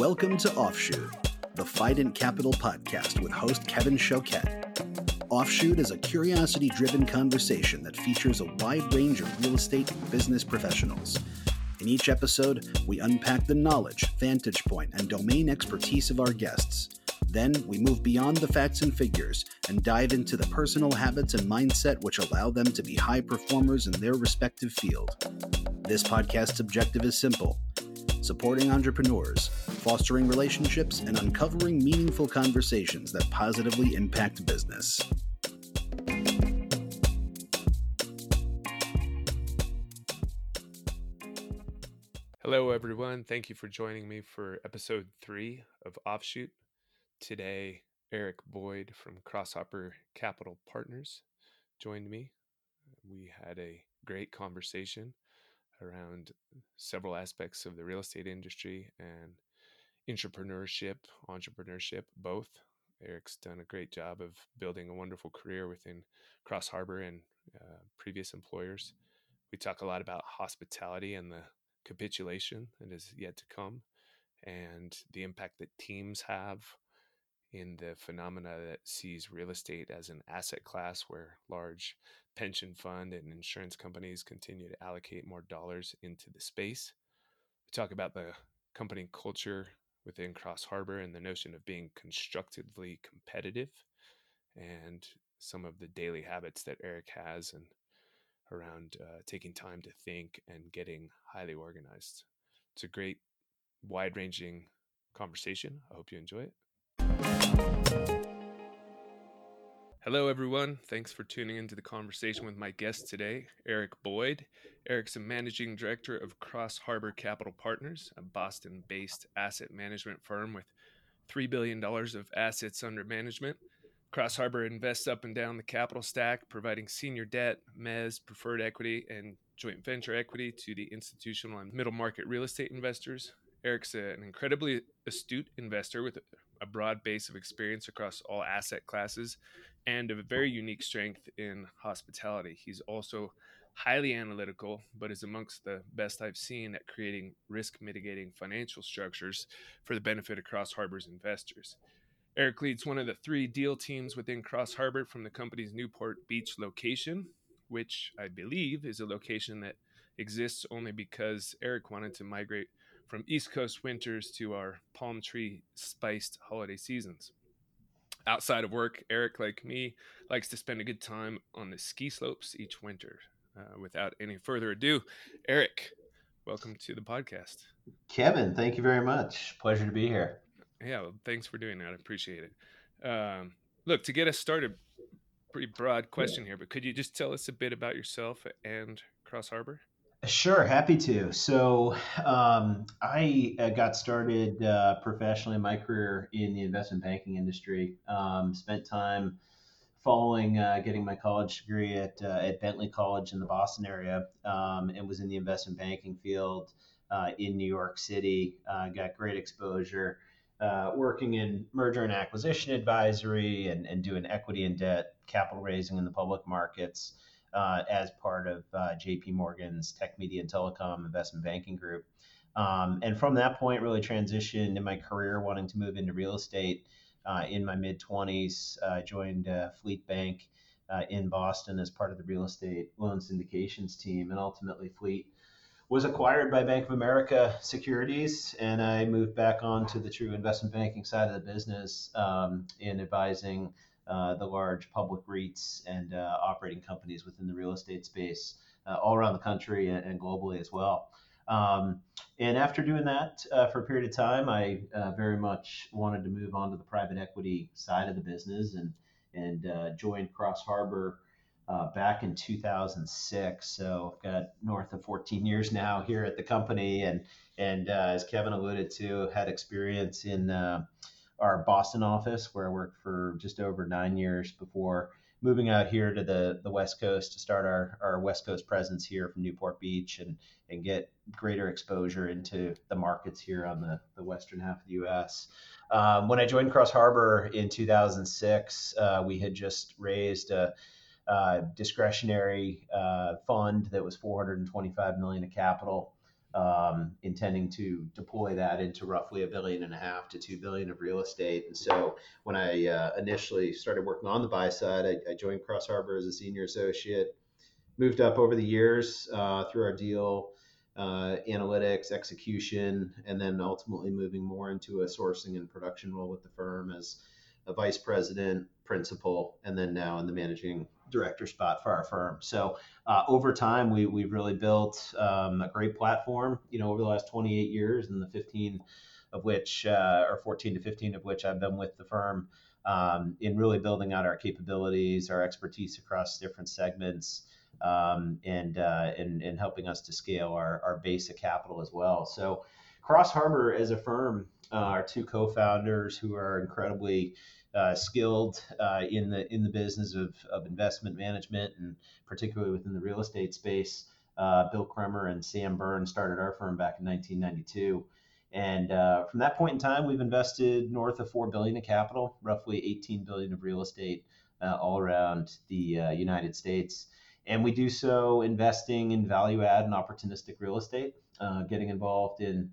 Welcome to Offshoot, the Fident Capital podcast with host Kevin Choquette. Offshoot is a curiosity driven conversation that features a wide range of real estate and business professionals. In each episode, we unpack the knowledge, vantage point, and domain expertise of our guests. Then we move beyond the facts and figures and dive into the personal habits and mindset which allow them to be high performers in their respective field. This podcast's objective is simple supporting entrepreneurs, fostering relationships, and uncovering meaningful conversations that positively impact business. Hello, everyone. Thank you for joining me for episode three of Offshoot. Today, Eric Boyd from Cross Harbor Capital Partners joined me. We had a great conversation around several aspects of the real estate industry and entrepreneurship, entrepreneurship, both. Eric's done a great job of building a wonderful career within Cross Harbor and uh, previous employers. We talk a lot about hospitality and the capitulation that is yet to come and the impact that teams have in the phenomena that sees real estate as an asset class where large pension fund and insurance companies continue to allocate more dollars into the space. We talk about the company culture within Cross Harbor and the notion of being constructively competitive and some of the daily habits that Eric has and around uh, taking time to think and getting highly organized. It's a great, wide ranging conversation. I hope you enjoy it. Hello, everyone. Thanks for tuning into the conversation with my guest today, Eric Boyd. Eric's a managing director of Cross Harbor Capital Partners, a Boston based asset management firm with $3 billion of assets under management. Cross Harbor invests up and down the capital stack, providing senior debt, mezz, preferred equity, and joint venture equity to the institutional and middle market real estate investors. Eric's an incredibly astute investor with a broad base of experience across all asset classes and a very unique strength in hospitality. He's also highly analytical, but is amongst the best I've seen at creating risk mitigating financial structures for the benefit of Cross Harbor's investors. Eric leads one of the three deal teams within Cross Harbor from the company's Newport Beach location, which I believe is a location that exists only because Eric wanted to migrate from East Coast winters to our palm tree spiced holiday seasons. Outside of work, Eric, like me, likes to spend a good time on the ski slopes each winter. Uh, without any further ado, Eric, welcome to the podcast. Kevin, thank you very much. Pleasure to be here. Yeah, well, thanks for doing that. I appreciate it. Um, look, to get us started, pretty broad question here, but could you just tell us a bit about yourself and Cross Harbor? Sure, happy to. So, um, I uh, got started uh, professionally in my career in the investment banking industry. Um, spent time following uh, getting my college degree at, uh, at Bentley College in the Boston area um, and was in the investment banking field uh, in New York City. Got great exposure. working in merger and acquisition advisory and, and doing equity and debt capital raising in the public markets uh, as part of uh, JP Morgan's Tech Media and Telecom Investment Banking Group. Um, and from that point, really transitioned in my career wanting to move into real estate. Uh, in my mid 20s, I joined uh, Fleet Bank uh, in Boston as part of the real estate loan syndications team. And ultimately, Fleet was acquired by Bank of America Securities, and I moved back onto the true investment banking side of the business um, in advising uh, the large public REITs and uh, operating companies within the real estate space uh, all around the country and, and globally as well. Um, and after doing that uh, for a period of time, I uh, very much wanted to move on to the private equity side of the business and and joined Cross Harbor back in 2006. So I've got north of 14 years now here at the company, and and as Kevin alluded to, had experience in our Boston office, where I worked for just over nine years before moving out here to the, the West Coast to start our, our West Coast presence here from Newport Beach and, and get greater exposure into the markets here on the, the western half of the U.S. Um, when I joined Cross Harbor in 2006, uh, we had just raised a, a discretionary uh, fund that was 425 million of capital um, intending to deploy that into roughly a billion and a half to two billion of real estate. And so when I uh, initially started working on the buy side, I, I, joined Cross Harbor as a senior associate, moved up over the years uh, through our deal. Uh, analytics, execution, and then ultimately moving more into a sourcing and production role with the firm as a vice president, principal, and then now in the managing director spot for our firm. So uh, over time, we, we've really built um, a great platform, you know, over the last 28 years and the 15 of which, uh, or 14 to 15 of which I've been with the firm um, in really building out our capabilities, our expertise across different segments. Um, and, uh, and and helping us to scale our, our base of capital as well. So, Cross Harbor as a firm, uh, our two co-founders who are incredibly uh, skilled uh, in the in the business of, of investment management and particularly within the real estate space. Uh, Bill Kremer and Sam Byrne started our firm back in 1992. And uh, from that point in time, we've invested north of four billion in capital, roughly 18 billion of real estate uh, all around the uh, United States. And we do so investing in value add and opportunistic real estate, getting involved in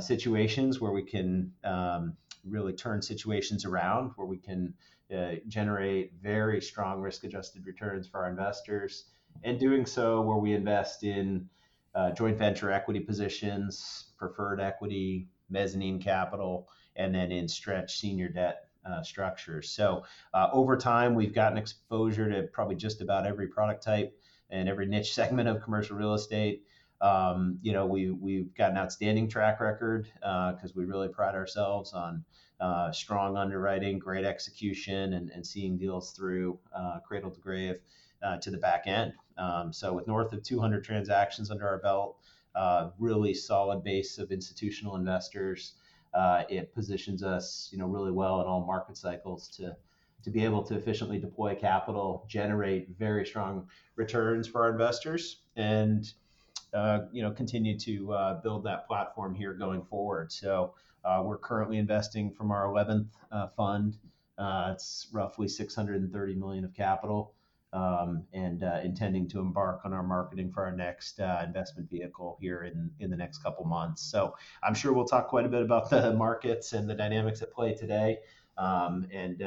situations where we can um, really turn situations around where we can uh, generate very strong risk adjusted returns for our investors and doing so where we invest in uh, joint venture equity positions, preferred equity, mezzanine capital, and then in stretch senior debt uh, structures. So uh, over time, we've gotten exposure to probably just about every product type and every niche segment of commercial real estate. Um, you know, we, we've got an outstanding track record because uh, we really pride ourselves on uh, strong underwriting, great execution, and, and seeing deals through uh, cradle to grave uh, to the back end. Um, so, with north of 200 transactions under our belt, uh, really solid base of institutional investors, uh, it positions us, you know, really well in all market cycles to to be able to efficiently deploy capital, generate very strong returns for our investors, and uh, you know, continue to uh, build that platform here going forward. So uh, we're currently investing from our 11th uh, fund. Uh, it's roughly 630 million of capital, um, and uh, intending to embark on our marketing for our next investment vehicle here in in the next couple months. So I'm sure we'll talk quite a bit about the markets and the dynamics at play today. Um, and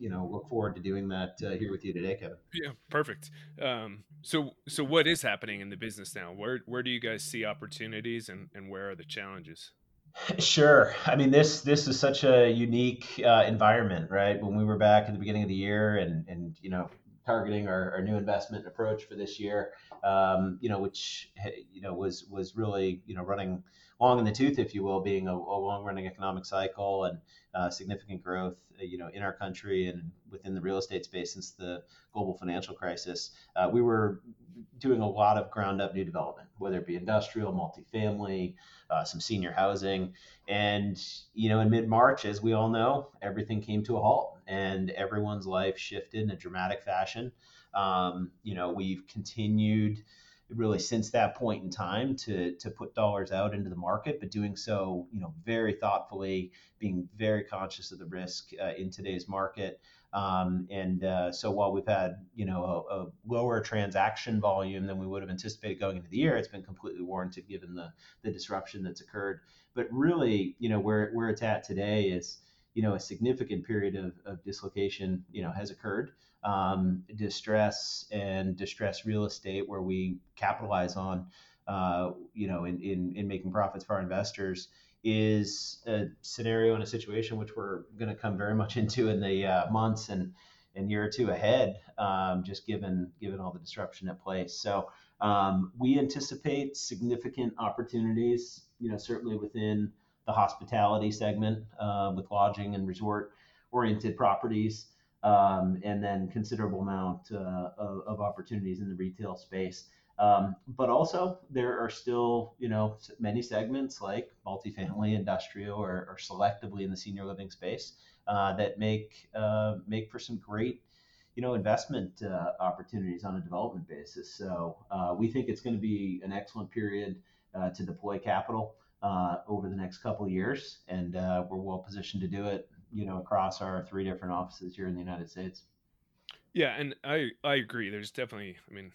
you know look forward to doing that uh, here with you today, Kevin. Yeah, perfect. Um, so so what is happening in the business now? Where where do you guys see opportunities and and where are the challenges? Sure. I mean, this this is such a unique uh, environment, right? When we were back at the beginning of the year, and and you know targeting our, our new investment approach for this year, um, you know, which you know was was really you know running long in the tooth, if you will, being a, a long running economic cycle and uh, significant growth, uh, you know, in our country and within the real estate space since the global financial crisis. Uh, we were doing a lot of ground up new development, whether it be industrial, multifamily, uh, some senior housing. And, you know, in mid March, as we all know, everything came to a halt and everyone's life shifted in a dramatic fashion. Um, you know, we've continued really since that point in time to to put dollars out into the market, but doing so, you know, very thoughtfully, being very conscious of the risk uh, in today's market. Um, and uh, so while we've had you know a, a, lower transaction volume than we would have anticipated going into the year, it's been completely warranted given the the disruption that's occurred. But really, you know where where it's at today is you know a significant period of, of dislocation you know has occurred. Um, distress and distress real estate where we capitalize on uh, you know in, in in making profits for our investors is a scenario and a situation which we're going to come very much into in the uh, months and and year or two ahead, um, just given given all the disruption at place. So um, we anticipate significant opportunities, you know, certainly within the hospitality segment uh, with lodging and resort oriented properties, um, and then considerable amount uh, of, of opportunities in the retail space. Um, but also, there are still, you know, many segments like multifamily, industrial, or, or selectively in the senior living space uh, that make uh, make for some great, you know, investment uh, opportunities on a development basis. So uh, we think it's going to be an excellent period uh, to deploy capital over the next couple years, and we're well positioned to do it, you know, across our three different offices here in the United States. Yeah, and I I agree. There's definitely, I mean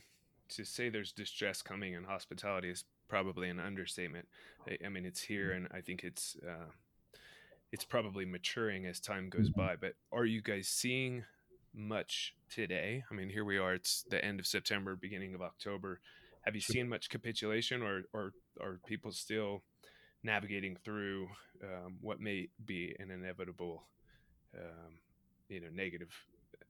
to say there's distress coming in hospitality is probably an understatement. I, I mean, it's here, and I think it's uh, it's probably maturing as time goes mm-hmm. by. But are you guys seeing much today? I mean, here we are. It's the end of September, beginning of October. Have you seen much capitulation, or or are people still navigating through um, what may be an inevitable, um, you know, negative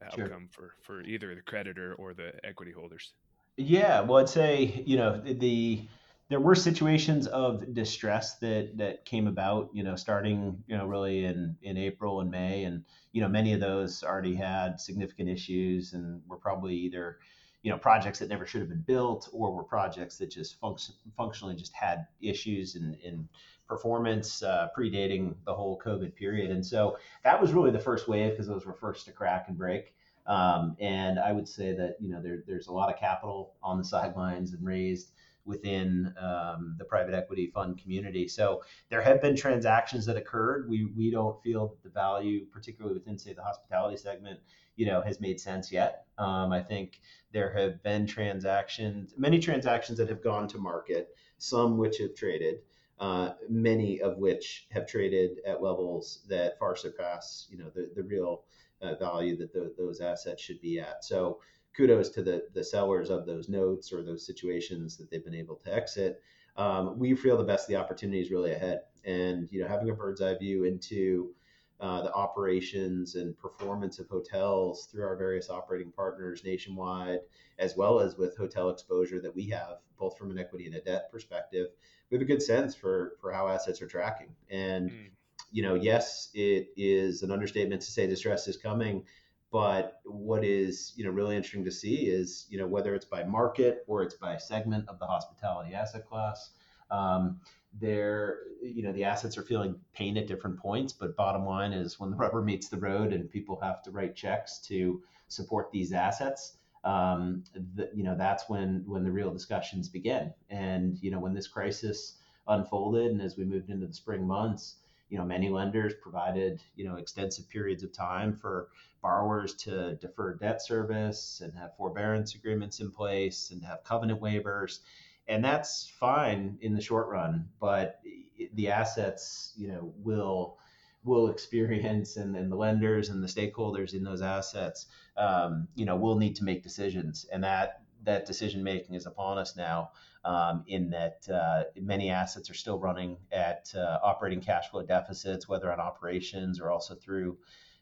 outcome sure. for for either the creditor or the equity holders? Yeah, well, I'd say you know the there were situations of distress that that came about, you know, starting you know really in in April and May, and you know many of those already had significant issues and were probably either you know projects that never should have been built or were projects that just function, functionally just had issues in, in performance uh, predating the whole COVID period, and so that was really the first wave because those were first to crack and break. Um, and I would say that you know there, there's a lot of capital on the sidelines and raised within um, the private equity fund community. So there have been transactions that occurred. We we don't feel the value, particularly within say the hospitality segment, you know, has made sense yet. Um, I think there have been transactions, many transactions that have gone to market, some which have traded. Uh, many of which have traded at levels that far surpass, you know, the, the real uh, value that the, those assets should be at. So kudos to the, the sellers of those notes or those situations that they've been able to exit. Um, we feel the best the opportunity is really ahead. And, you know, having a bird's eye view into uh, the operations and performance of hotels through our various operating partners nationwide, as well as with hotel exposure that we have, both from an equity and a debt perspective, we have a good sense for for how assets are tracking. And mm. you know, yes, it is an understatement to say distress is coming, but what is you know really interesting to see is you know whether it's by market or it's by segment of the hospitality asset class. Um, there, you know, the assets are feeling pain at different points, but bottom line is when the rubber meets the road and people have to write checks to support these assets, um, the, you know, that's when when the real discussions begin. And you know, when this crisis unfolded and as we moved into the spring months, you know, many lenders provided, you know, extensive periods of time for borrowers to defer debt service and have forbearance agreements in place and have covenant waivers. And that's fine in the short run, but the assets, you know, will will experience and, the lenders and the stakeholders in those assets, um, you know, will need to make decisions. And that that decision making is upon us now um, in that uh, many assets are still running at uh, operating cash flow deficits, whether on operations or also through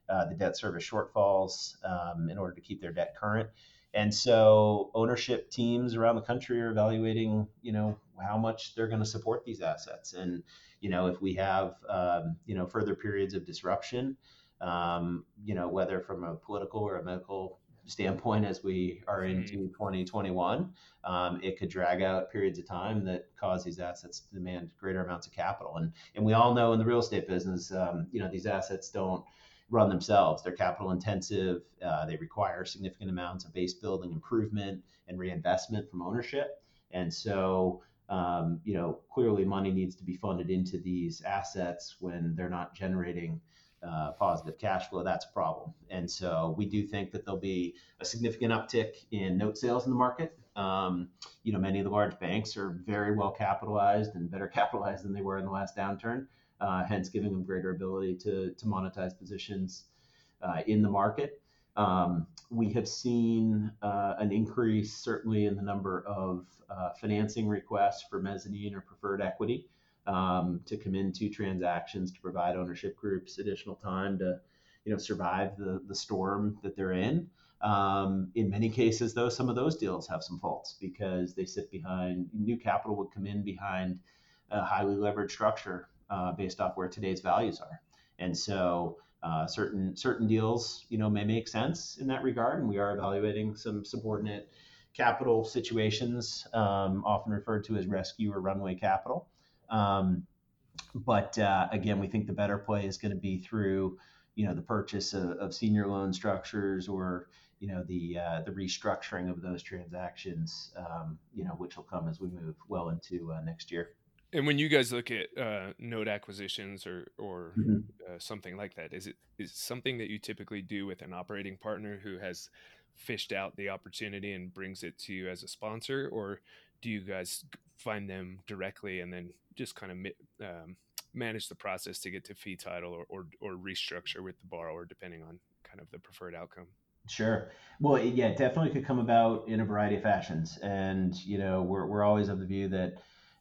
uh, the debt service shortfalls um, in order to keep their debt current. And so ownership teams around the country are evaluating, you know, how much they're going to support these assets. And, you know, if we have, um, you know, further periods of disruption, um, you know, whether from a political or a medical standpoint as we are mm-hmm. into 2021, um, it could drag out periods of time that cause these assets to demand greater amounts of capital. And and we all know in the real estate business, um, you know, these assets don't run themselves. They're capital intensive. Uh, they require significant amounts of base building improvement and reinvestment from ownership. And so, um, you know, clearly money needs to be funded into these assets when they're not generating uh, positive cash flow, that's a problem. And so we do think that there'll be a significant uptick in note sales in the market. Um, you know, many of the large banks are very well capitalized and better capitalized than they were in the last downturn, uh, hence giving them greater ability to, to monetize positions uh, in the market. Um, we have seen uh, an increase, certainly, in the number of uh, financing requests for mezzanine or preferred equity um, to come into transactions to provide ownership groups additional time to you know survive the, the storm that they're in. Um, in many cases, though, some of those deals have some faults because they sit behind new capital would come in behind a highly leveraged structure uh, based off where today's values are, and so uh, certain certain deals you know may make sense in that regard, and we are evaluating some subordinate capital situations, um, often referred to as rescue or runway capital. Um, but uh, again, we think the better play is going to be through, you know, the purchase of, of senior loan structures or you know the uh, the restructuring of those transactions, um, you know, which will come as we move well into uh, next year. And when you guys look at uh, note acquisitions or or mm-hmm. uh, something like that, is it is it something that you typically do with an operating partner who has fished out the opportunity and brings it to you as a sponsor, or do you guys find them directly and then just kind of um, manage the process to get to fee title or, or, or restructure with the borrower depending on kind of the preferred outcome. Sure. Well, yeah, it definitely could come about in a variety of fashions. And, you know, we're, we're always of the view that,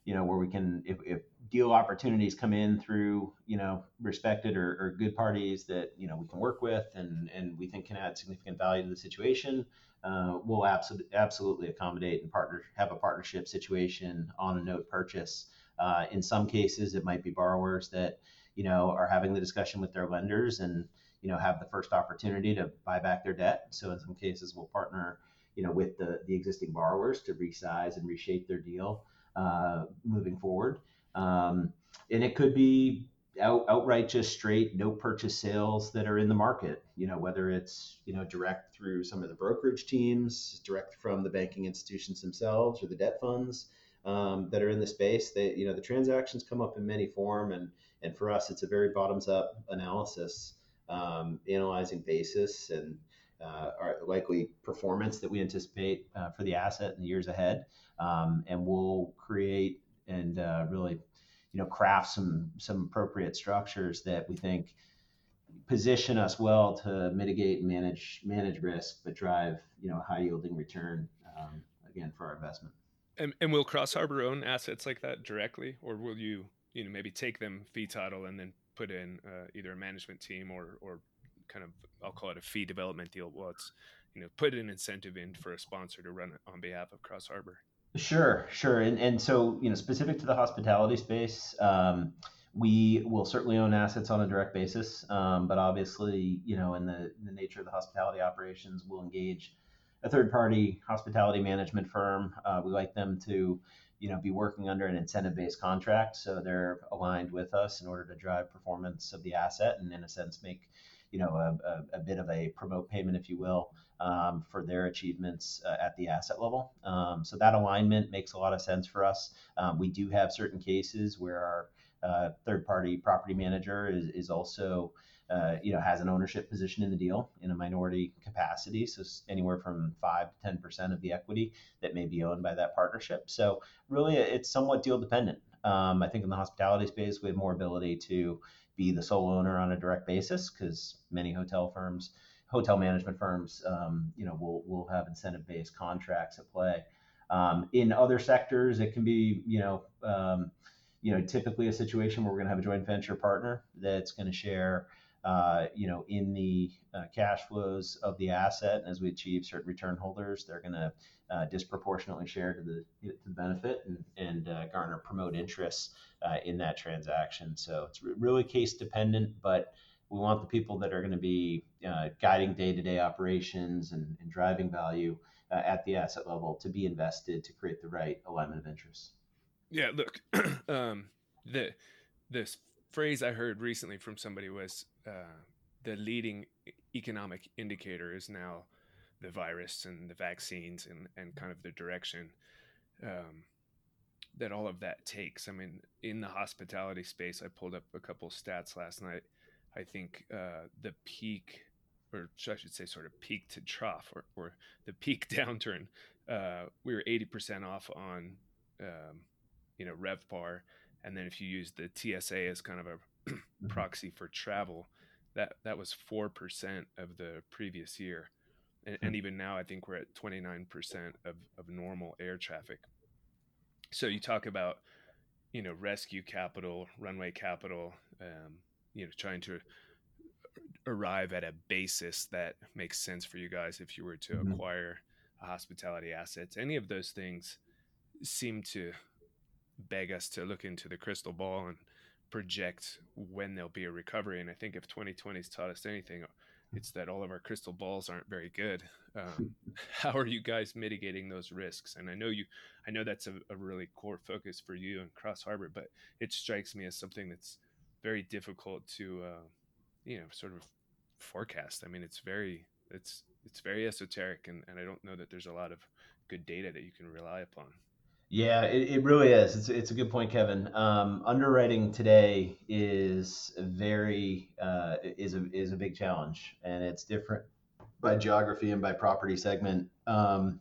you know, where we can, if, if deal opportunities come in through, you know, respected or, or good parties that, you know, we can work with and, and we think can add significant value to the situation, uh, we'll absolutely, absolutely accommodate and partner, have a partnership situation on a note purchase. Uh, in some cases, it might be borrowers that, you know, are having the discussion with their lenders and, you know have the first opportunity to buy back their debt. So in some cases, we'll partner you know with the the existing borrowers to resize and reshape their deal uh, moving forward. Um, and it could be out, outright just straight no purchase sales that are in the market you know whether it's you know direct through some of the brokerage teams direct from the banking institutions themselves or the debt funds um, that are in the space they you know the transactions come up in many form and and for us it's a very bottoms up analysis um, analyzing basis and uh, our likely performance that we anticipate uh, for the asset in the years ahead. Um, and we'll create and uh, really, you know, craft some some appropriate structures that we think position us well to mitigate and manage manage risk, but drive you know high yielding return um, again for our investment. And, and will Cross Harbor own assets like that directly, or will you you know maybe take them fee title and then put in uh, either a management team or or kind of I'll call it a fee development deal. Well, it's you know put an incentive in for a sponsor to run it on behalf of Cross Harbor. Sure, sure, and and so you know specific to the hospitality space. Um, we will certainly own assets on a direct basis, um, but obviously, you know, in the, in the nature of the hospitality operations, we'll engage a third-party hospitality management firm. Uh, we like them to you know, be working under an incentive-based contract, so they're aligned with us in order to drive performance of the asset, and in a sense, make you know a, a, a bit of a promote payment, if you will, um, for their achievements uh, at the asset level. Um, so that alignment makes a lot of sense for us. Um, we do have certain cases where our uh, third-party property manager is, is also uh, you know, has an ownership position in the deal in a minority capacity. So anywhere from five to ten percent of the equity that may be owned by that partnership. So really, it's somewhat deal dependent. Um, I think in the hospitality space, we have more ability to be the sole owner on a direct basis because many hotel firms, hotel management firms, um, you know, will will have incentive based contracts at play. Um, in other sectors, it can be, you know, um, you know, typically a situation where we're going to have a joint venture partner that's going to share uh, you know, in the uh, cash flows of the asset. And as we achieve certain return hurdles, they're going to uh, disproportionately share to the, to the benefit and, and uh, garner promote interests uh, in that transaction. So it's really case dependent, but we want the people that are going to be guiding day to day operations and, and, driving value at the asset level to be invested to create the right alignment of interests. Yeah, look, um, the this phrase I heard recently from somebody was uh, the leading economic indicator is now the virus and the vaccines and, and kind of the direction um, that all of that takes. I mean, in the hospitality space, I pulled up a couple stats last night. I think uh, the peak, or I should say, sort of peak to trough, or, or the peak downturn, uh, we were 80% off on, um, you know, RevPAR and then if you use the TSA as kind of a. proxy for travel, that that was four percent of the previous year, and, and, hmm. even now I think we're at twenty nine percent of of normal air traffic. So you talk about, you know, rescue capital, runway capital, um, you know, trying to arrive at a basis that makes sense for you guys if you were to mm-hmm. acquire a hospitality assets. Any of those things seem to beg us to look into the crystal ball and project when there'll be a recovery. And I think if 2020 has taught us anything, it's that all of our crystal balls aren't very good. Um, how are you guys mitigating those risks? And I know you, I know that's a, a really core focus for you and Cross Harbor, but it strikes me as something that's very difficult to, uh, you know, sort of forecast. I mean, it's very, it's, it's very esoteric, and, and I don't know that there's a lot of good data that you can rely upon. Yeah, it, it really is. It's, it's a good point, Kevin. Um, underwriting today is very uh, is a is a big challenge, and it's different by geography and by property segment. Um,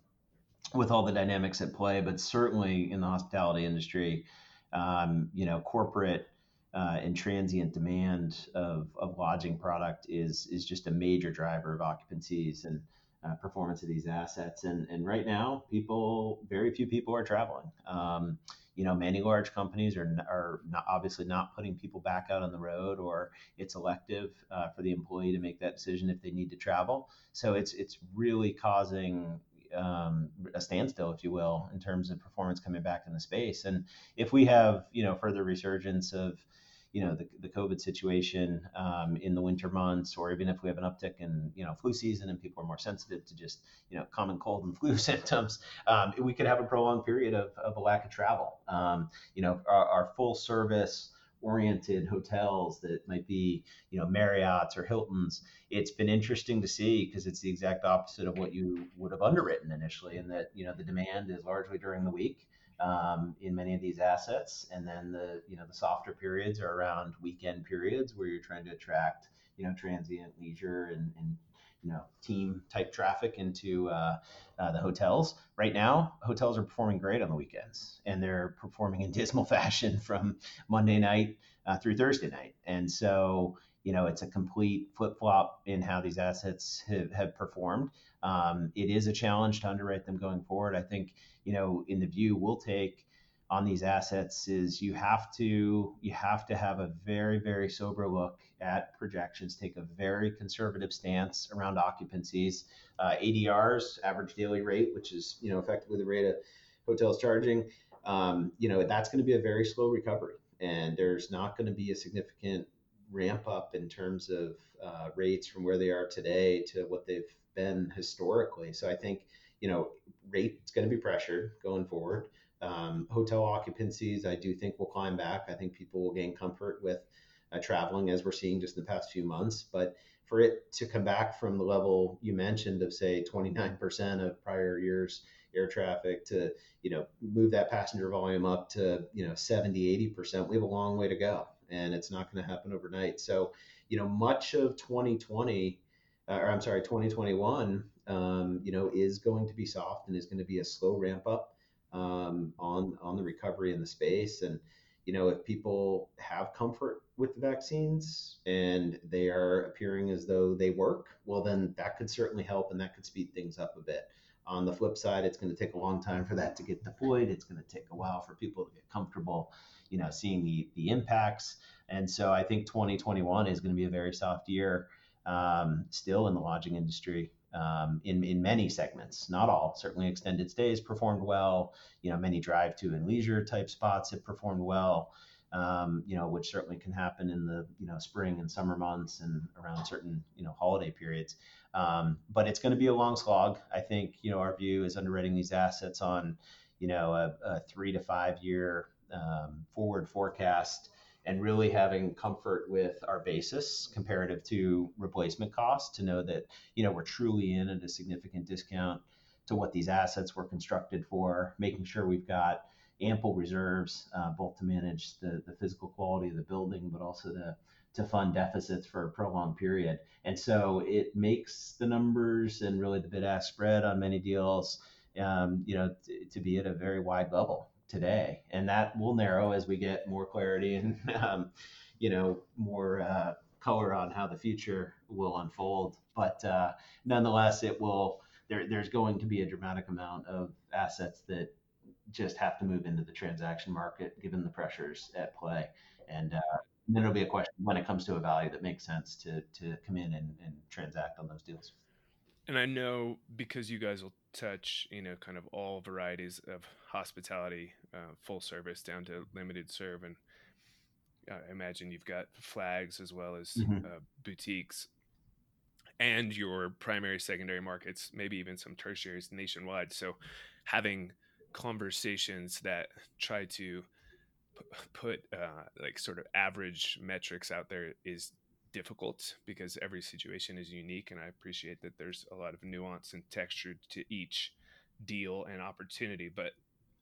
with all the dynamics at play, but certainly in the hospitality industry, um, you know, corporate uh, and transient demand of, of lodging product is is just a major driver of occupancies and uh, performance of these assets. And and right now, people, very few people are traveling. Um, you know, many large companies are are not, obviously not putting people back out on the road, or it's elective uh, for the employee to make that decision if they need to travel. So it's it's really causing um, a standstill, if you will, in terms of performance coming back in the space. And if we have, you know, further resurgence of, you know, the, the COVID situation um, in the winter months, or even if we have an uptick in, you know, flu season and people are more sensitive to just, you know, common cold and flu symptoms, um, we could have a prolonged period of, of a lack of travel. Um, you know, our, our full service oriented hotels that might be, you know, Marriott's or Hilton's. It's been interesting to see because it's the exact opposite of what you would have underwritten initially, and in that you know the demand is largely during the week um, in many of these assets, and then the you know the softer periods are around weekend periods where you're trying to attract you know transient leisure and, and you know team type traffic into uh, uh, the hotels. Right now, hotels are performing great on the weekends, and they're performing in dismal fashion from Monday night uh, through Thursday night. And so, you know, it's a complete flip flop in how these assets have, have performed. Um, it is a challenge to underwrite them going forward. I think, you know, in the view we'll take on these assets is you have to you have to have a very very sober look at projections take a very conservative stance around occupancies uh, adrs average daily rate which is you know effectively the rate of hotels charging um, you know that's going to be a very slow recovery and there's not going to be a significant ramp up in terms of uh, rates from where they are today to what they've been historically so i think you know rate is going to be pressured going forward um, hotel occupancies, I do think will climb back. I think people will gain comfort with uh, traveling as we're seeing just in the past few months. But for it to come back from the level you mentioned of say 29% of prior years air traffic to you know move that passenger volume up to you know 70 80% we have a long way to go and it's not going to happen overnight so you know much of 2020 uh, or i'm sorry 2021 um, you know is going to be soft and is going to be a slow ramp up um, on on the recovery in the space. And you know, if people have comfort with the vaccines and they are appearing as though they work, well, then that could certainly help and that could speed things up a bit. On the flip side, it's going to take a long time for that to get deployed. It's going to take a while for people to get comfortable, you know, seeing the the impacts. And so I think 2021 is going to be a very soft year um, still in the lodging industry um, in, in many segments, not all. Certainly, extended stays performed well. You know, many drive to and leisure type spots have performed well. Um, you know, which certainly can happen in the you know spring and summer months and around certain you know holiday periods. Um, but it's going to be a long slog. I think you know our view is underwriting these assets on you know a, a three to five year um, forward forecast and really having comfort with our basis comparative to replacement cost to know that you know we're truly in at a significant discount to what these assets were constructed for making sure we've got ample reserves uh, both to manage the, the physical quality of the building but also to to fund deficits for a prolonged period. And so it makes the numbers and really the bid ask spread on many deals um, you know t- to be at a very wide level today, and that will narrow as we get more clarity and um, you know more uh, color on how the future will unfold. But uh, nonetheless, it will. There, there's going to be a dramatic amount of assets that just have to move into the transaction market given the pressures at play, and, uh, then it'll be a question when it comes to a value that makes sense to to come in and, and transact on those deals. And I know because you guys will touch, you know, kind of all varieties of hospitality, uh, full service down to limited serve, and I imagine you've got flags as well as mm-hmm. uh, boutiques, and your primary, secondary markets, maybe even some tertiaries nationwide. So, having conversations that try to p- put uh, like sort of average metrics out there is difficult because every situation is unique and i appreciate that there's a lot of nuance and texture to each deal and opportunity but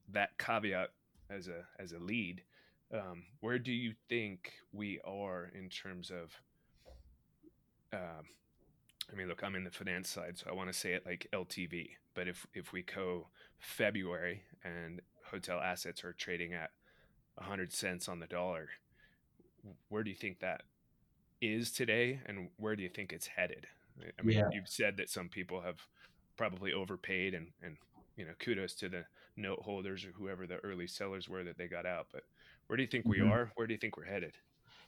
that caveat as a as a lead um, where do you think we are in terms of uh, I mean, look, I'm in the finance side, so I want to say it like LTV. But if if we go February and hotel assets are trading at 100 cents on the dollar, where do you think that is today, and where do you think it's headed? I mean, yeah. you've said that some people have probably overpaid, and and you know, kudos to the note holders or whoever the early sellers were that they got out. But where do you think mm-hmm. we are? Where do you think we're headed?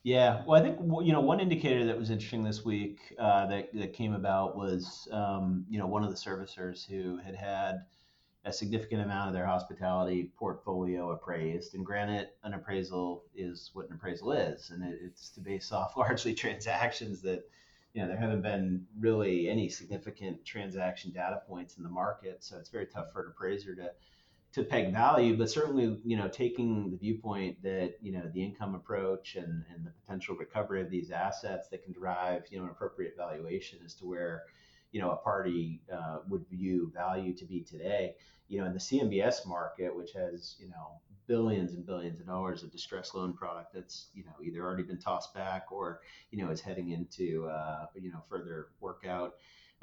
Yeah, well, I think you know one indicator that was interesting this week uh, that that came about was um, you know one of the servicers who had had a significant amount of their hospitality portfolio appraised. And granted, an appraisal is what an appraisal is, and it, it's to base off largely transactions that you know there haven't been really any significant transaction data points in the market, so it's very tough for an appraiser to to peg value, but certainly, you know, taking the viewpoint that, you know, the income approach and, and the potential recovery of these assets that can drive, you know, an appropriate valuation as to where, you know, a party uh, would view value to be today. You know, in the CMBS market, which has, you know, billions and billions of dollars of distressed loan product that's, you know, either already been tossed back or, you know, is heading into, uh, you know, further workout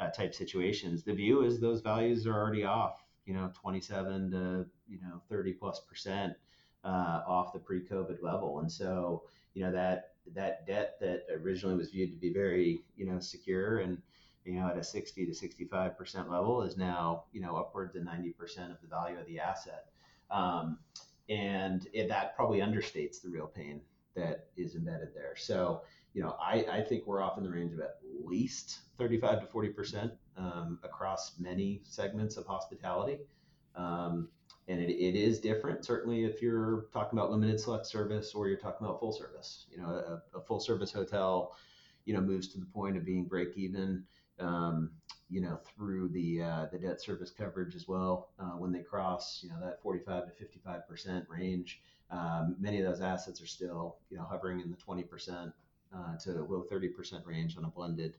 uh, type situations, the view is those values are already off you know 27 to you know 30 plus percent uh, off the pre-COVID level, and so you know that that debt that originally was viewed to be very you know secure and you know at a 60 to 65 percent level is now you know upwards of 90 percent of the value of the asset, um, and it, that probably understates the real pain that is embedded there. So you know, I, I think we're off in the range of at least 35 to 40 percent um, across many segments of hospitality. Um, and it, it is different, certainly, if you're talking about limited select service or you're talking about full service. You know, a, a full service hotel, you know, moves to the point of being break even. Um, you know, through the uh, the debt service coverage as well. Uh, when they cross, you know, that 45 to 55 percent range, um, many of those assets are still, you know, hovering in the 20 percent uh, to low 30% range on a blended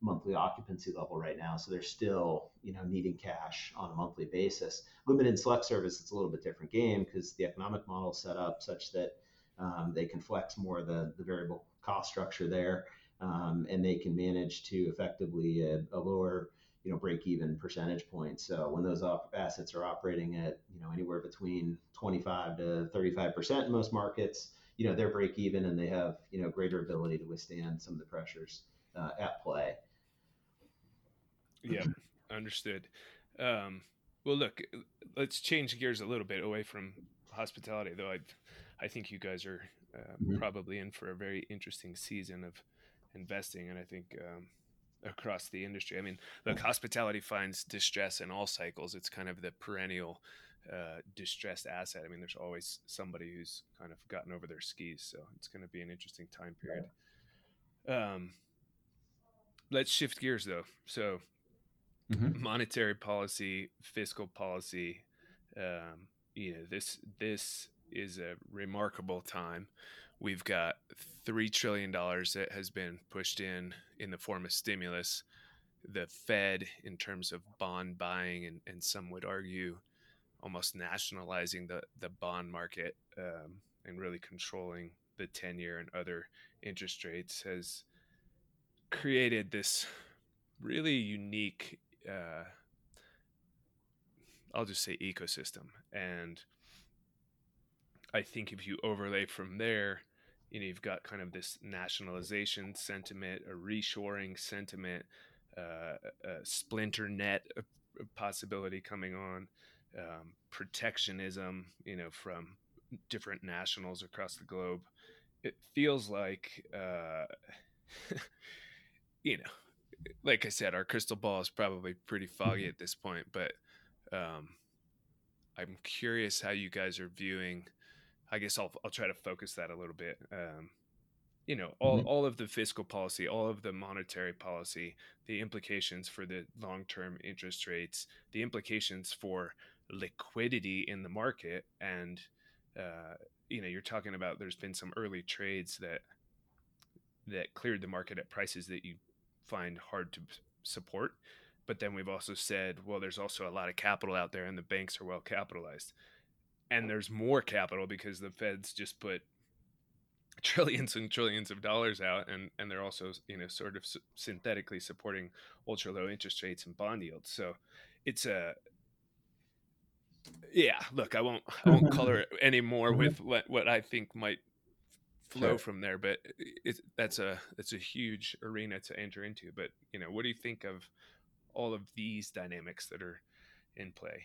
monthly occupancy level right now. So they're still, you know, needing cash on a monthly basis. Limited select service, it's a little bit different game because the economic model is set up such that um, they can flex more of the, the variable cost structure there, um, and they can manage to effectively a, a, lower, you know, break even percentage point. So when those op- assets are operating at, you know, anywhere between 25 to 35 percent in most markets, you know they're break even and they have you know greater ability to withstand some of the pressures uh, at play. Yeah, understood. Um, well, look, let's change gears a little bit away from hospitality, though. I, I think you guys are uh, mm-hmm. probably in for a very interesting season of investing, and I think um, across the industry. I mean, look, hospitality finds distress in all cycles. It's kind of the perennial uh, distressed asset. I mean, there's always somebody who's kind of gotten over their skis, so it's going to be an interesting time period. Um, let's shift gears though. So, mm-hmm. monetary policy, fiscal policy. Um, you know, this this is a remarkable time. We've got three trillion dollars that has been pushed in in the form of stimulus. The Fed, in terms of bond buying, and, and some would argue almost nationalizing the the bond market um, and really controlling the 10 year and other interest rates has created this really unique uh, I'll just say ecosystem and I think if you overlay from there you know you've got kind of this nationalization sentiment a reshoring sentiment uh, a splinter net possibility coming on um, protectionism, you know, from different nationals across the globe. It feels like, uh, you know, like I said, our crystal ball is probably pretty foggy mm-hmm. at this point, but um, I'm curious how you guys are viewing. I guess I'll I'll try to focus that a little bit. Um, you know, all, mm-hmm. all of the fiscal policy, all of the monetary policy, the implications for the long term interest rates, the implications for liquidity in the market and uh, you know you're talking about there's been some early trades that that cleared the market at prices that you find hard to support but then we've also said well there's also a lot of capital out there and the banks are well capitalized and there's more capital because the feds just put trillions and trillions of dollars out and and they're also you know sort of synthetically supporting ultra low interest rates and bond yields so it's a yeah look i won't i won't color it anymore mm-hmm. with what what i think might flow sure. from there but it, that's a that's a huge arena to enter into but you know what do you think of all of these dynamics that are in play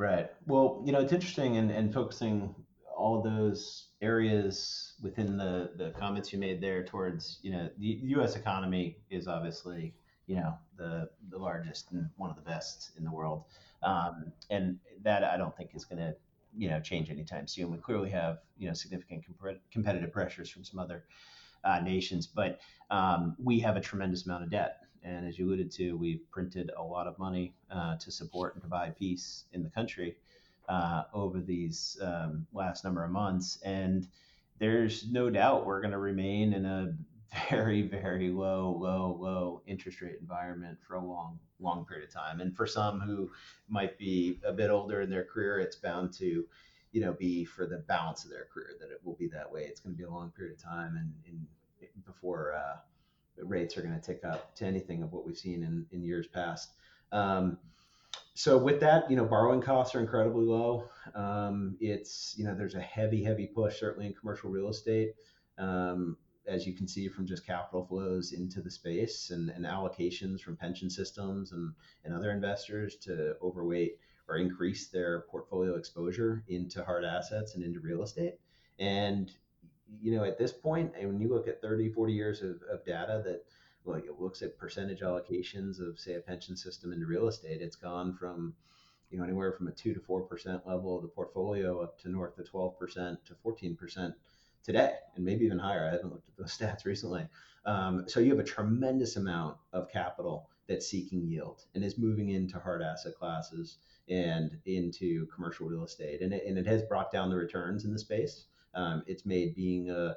right well you know it's interesting and, focusing all those areas within the the comments you made there towards you know the U.S. economy is obviously you know the the largest and one of the best in the world, um, and that I don't think is going to you know change anytime soon. We clearly have you know significant comp- competitive pressures from some other uh, nations, but um, we have a tremendous amount of debt. And as you alluded to, we've printed a lot of money uh, to support and provide peace in the country uh, over these um, last number of months. And there's no doubt we're going to remain in a very, very low, low, low interest rate environment for a long, long period of time. And for some who might be a bit older in their career, it's bound to, you know, be for the balance of their career that it will be that way. It's going to be a long period of time, and, and before uh, rates are going to tick up to anything of what we've seen in, in years past. Um, so with that, you know, borrowing costs are incredibly low. Um, it's you know, there's a heavy, heavy push certainly in commercial real estate, um, as you can see from just capital flows into the space and, and allocations from pension systems and, and other investors to overweight or increase their portfolio exposure into hard assets and into real estate. And you know, at this point, and when you look at 30, 40 years of, of data that like it looks at percentage allocations of say a pension system into real estate, it's gone from you know anywhere from a two to four percent level of the portfolio up to north of twelve percent to fourteen percent today, and maybe even higher. I haven't looked at those stats recently. Um, so you have a tremendous amount of capital that's seeking yield and is moving into hard asset classes and into commercial real estate, and it, and it has brought down the returns in the space. Um, it's made being a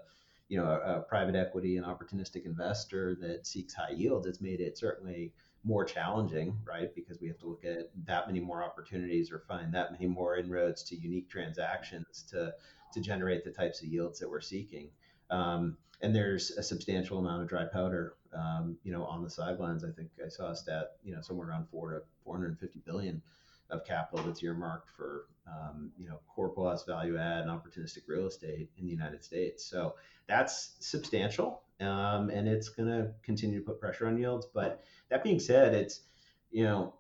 you know, a, a, private equity and opportunistic investor that seeks high yields, it's made it certainly more challenging, right? Because we have to look at that many more opportunities or find that many more inroads to unique transactions to to generate the types of yields that we're seeking. Um, and there's a substantial amount of dry powder, um, you know, on the sidelines. I think I saw a stat, you know, somewhere around four to 450 billion of capital that's earmarked for um, you know core plus value add and opportunistic real estate in the United States. So that's substantial, um, and it's going to continue to put pressure on yields. But that being said, it's you know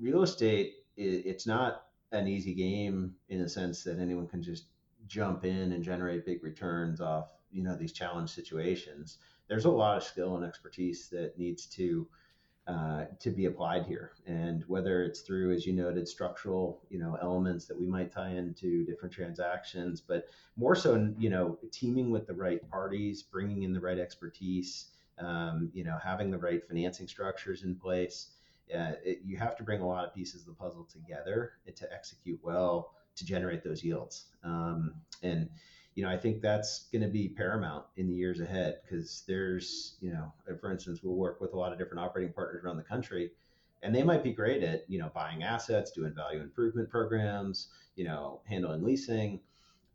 real estate it's not an easy game in the sense that anyone can just jump in and generate big returns off you know these challenge situations. There's a lot of skill and expertise that needs to uh, to be applied here. And whether it's through, as you noted, structural, you know, elements that we might tie into different transactions, but more so, you know, teaming with the right parties, bringing in the right expertise, um, you know, having the right financing structures in place. Uh, it, you have to bring a lot of pieces of the puzzle together to execute well to generate those yields. Um, and you know, I think that's going to be paramount in the years ahead because there's, you know, uh, for instance, we'll work with a lot of different operating partners around the country, and they might be great at, you know, buying assets, doing value improvement programs, you know, handling leasing,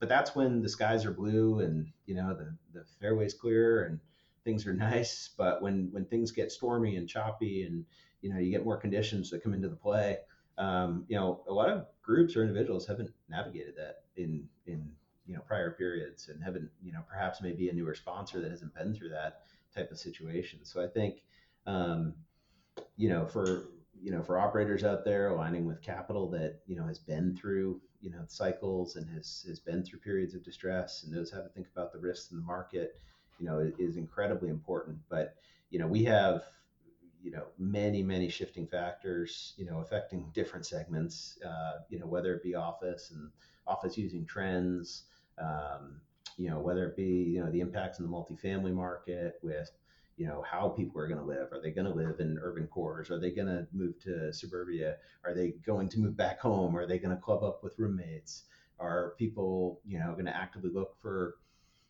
but that's when the skies are blue and you know the the fairway's clear and things are nice. But when when things get stormy and choppy and you know you get more conditions that come into the play, um, you know, a lot of groups or individuals haven't navigated that in in you know prior periods and haven't you know perhaps maybe a newer sponsor that hasn't been through that type of situation so i think um, you know for you know for operators out there aligning with capital that you know has been through you know cycles and has has been through periods of distress and knows how to think about the risks in the market you know is incredibly important but you know we have you know many many shifting factors you know affecting different segments uh, you know whether it be office and office using trends um, you know, whether it be, you know, the impacts in the multifamily market with, you know, how people are going to live. Are they going to live in urban cores? Are they going to move to suburbia? Are they going to move back home? Are they going to club up with roommates? Are people, you know, going to actively look for,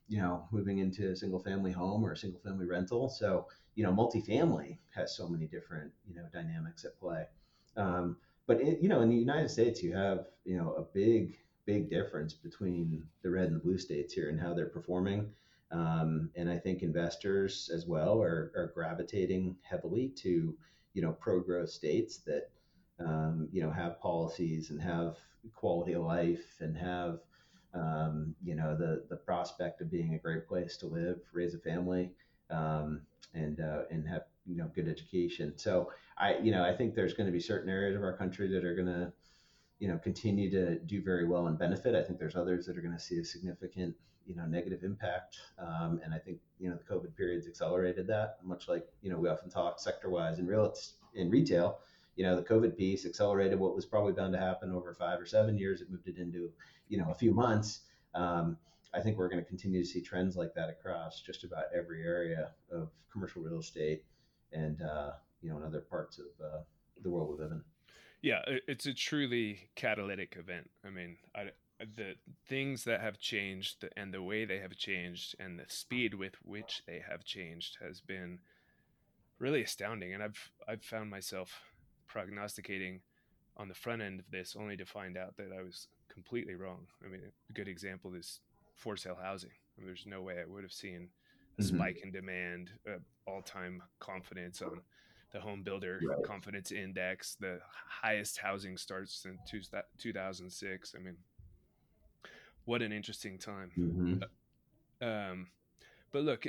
you know, moving into a single family home or a single family rental? So, you know, multifamily has so many different, you know, dynamics at play. Um, but it, you know, in the United States, you have, you know, a big big difference between the red and the blue states here and how they're performing. Um, and I think investors as well are, are gravitating heavily to, you know, pro-growth states that, um, you know, have policies and have quality of life and have, um, you know, the the prospect of being a great place to live, raise a family, um, and uh, and have you know good education. So I, you know, I think there's going to be certain areas of our country that are going to, you know, continue to do very well and benefit. I think there's others that are going to see a significant you know negative impact um, and i think you know the covid periods accelerated that much like you know we often talk sector wise in real in retail. You know the covid piece accelerated what was probably bound to happen over five or seven years. It moved it into you know a few months. Um, i think we're going to continue to see trends like that across just about every area of commercial real estate and uh, you know in other parts of uh, the world we live in yeah it's a truly catalytic event. I mean I, the things that have changed and the way they have changed and the speed with which they have changed has been really astounding and i've i've found myself prognosticating on the front end of this only to find out that i was completely wrong. I mean a good example is for sale housing. I mean, there's no way i would have seen a mm-hmm. spike in demand uh, all-time confidence on the home builder right. confidence index the highest housing starts in two, 2006 i mean what an interesting time. Mm-hmm. Uh, um, but look,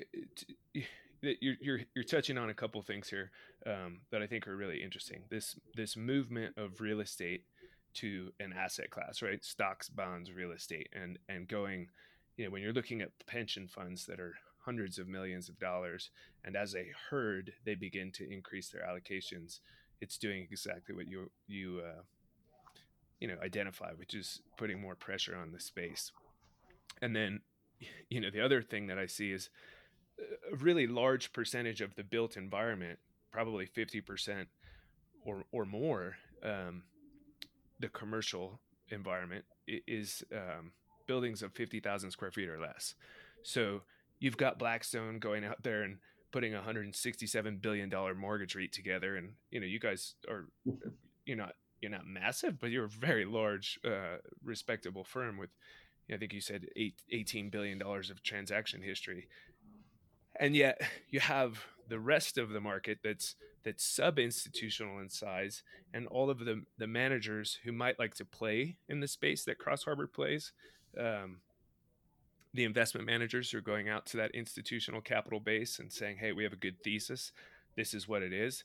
you're, you're you're touching on a couple things here um, that I think are really interesting. This this movement of real estate to an asset class, right? Stocks, bonds, real estate, and and going, you know, when you're looking at pension funds that are hundreds of millions of dollars, and as a herd, they begin to increase their allocations. It's doing exactly what you you uh, you know identify which is putting more pressure on the space and then you know the other thing that i see is a really large percentage of the built environment probably 50% or or more um, the commercial environment is um, buildings of 50,000 square feet or less so you've got blackstone going out there and putting a 167 billion dollar mortgage rate together and you know you guys are you're not you're not massive, but you're a very large, uh, respectable firm with, I think you said eight, $18 billion of transaction history. And yet you have the rest of the market that's that's sub institutional in size, and all of the the managers who might like to play in the space that Cross Harbor plays, um, the investment managers who are going out to that institutional capital base and saying, "Hey, we have a good thesis. This is what it is."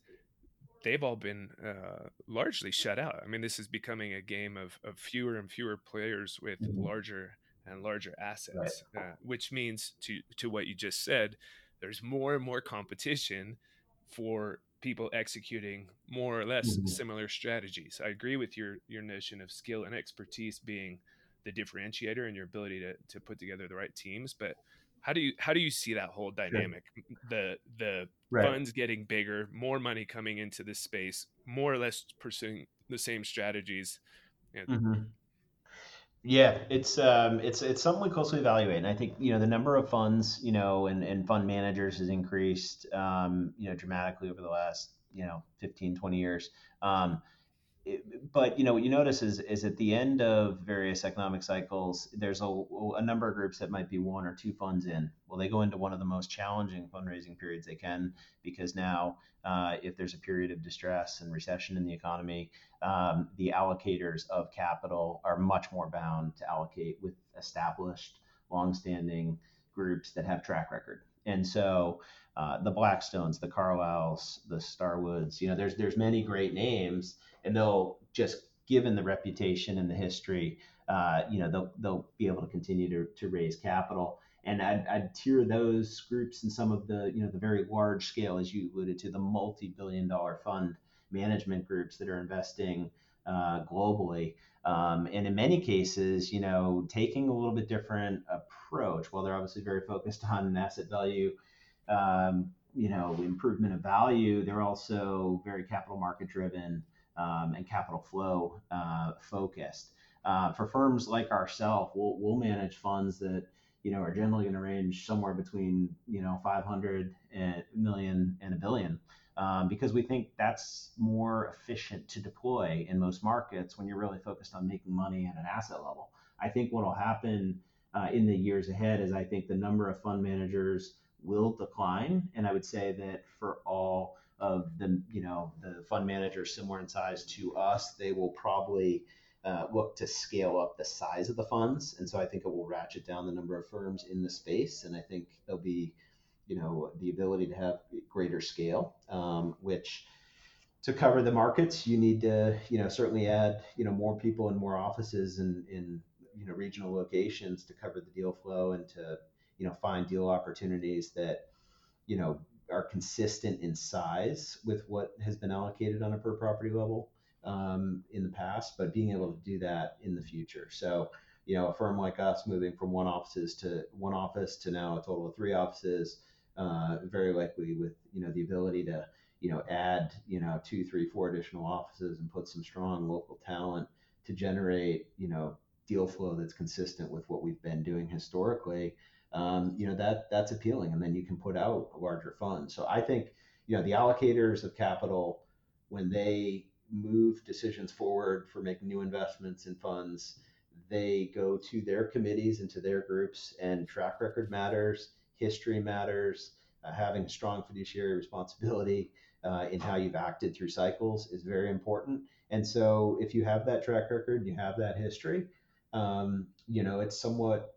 they've all been uh, largely shut out. I mean, this is becoming a game of, of fewer and fewer players with mm-hmm. larger and larger assets, right. uh, which means to to what you just said, there's more and more competition for people executing more or less mm-hmm. similar strategies. I agree with your your notion of skill and expertise being the differentiator and your ability to to put together the right teams, but how do you how do you see that whole dynamic? Sure. The the right. funds getting bigger, more money coming into this space, more or less pursuing the same strategies. Mm-hmm. Yeah, it's um, it's it's something we closely evaluate, and I think you know the number of funds, you know, and, and fund managers has increased, um, you know, dramatically over the last you know 15, 20 years. Um, but you know what you notice is is at the end of various economic cycles there's a, a number of groups that might be one or two funds in. Well they go into one of the most challenging fundraising periods they can because now uh, if there's a period of distress and recession in the economy um, the allocators of capital are much more bound to allocate with established longstanding groups that have track record and so uh, the Blackstones, the Carlyles, the Starwoods, you know, there's there's many great names, and they'll just given the reputation and the history, uh, you know, they'll they'll be able to continue to, to raise capital. And I'd, I'd tier those groups in some of the you know the very large scale, as you alluded to, the multi-billion dollar fund management groups that are investing uh, globally. Um, and in many cases, you know, taking a little bit different approach. While they're obviously very focused on asset value, um, you know, improvement of value, they're also very capital market driven um, and capital flow uh, focused. Uh, for firms like ourselves, we'll, we'll manage funds that you know are generally going to range somewhere between you know 500 million and a billion um, because we think that's more efficient to deploy in most markets when you're really focused on making money at an asset level. I think what will happen uh, in the years ahead is I think the number of fund managers will decline, and I would say that for all of the you know the fund managers similar in size to us, they will probably uh, look to scale up the size of the funds, and so I think it will ratchet down the number of firms in the space, and I think there'll be you know the ability to have greater scale, um, which to cover the markets, you need to, you know, certainly add, you know, more people and more offices in, in, you know, regional locations to cover the deal flow and to, you know, find deal opportunities that, you know, are consistent in size with what has been allocated on a per property level um, in the past, but being able to do that in the future. So, you know, a firm like us moving from one offices to one office to now a total of three offices, uh, very likely with, you know, the ability to, you know, add, you know, two, three, four additional offices and put some strong local talent to generate, you know, deal flow that's consistent with what we've been doing historically, um, you know, that that's appealing. And then you can put out a larger fund. So I think, you know, the allocators of capital, when they move decisions forward for making new investments in funds, they go to their committees and to their groups, and track record matters, history matters, uh, having strong fiduciary responsibility uh, in how you've acted through cycles is very important. And so if you have that track record, you have that history, um, you know, it's somewhat,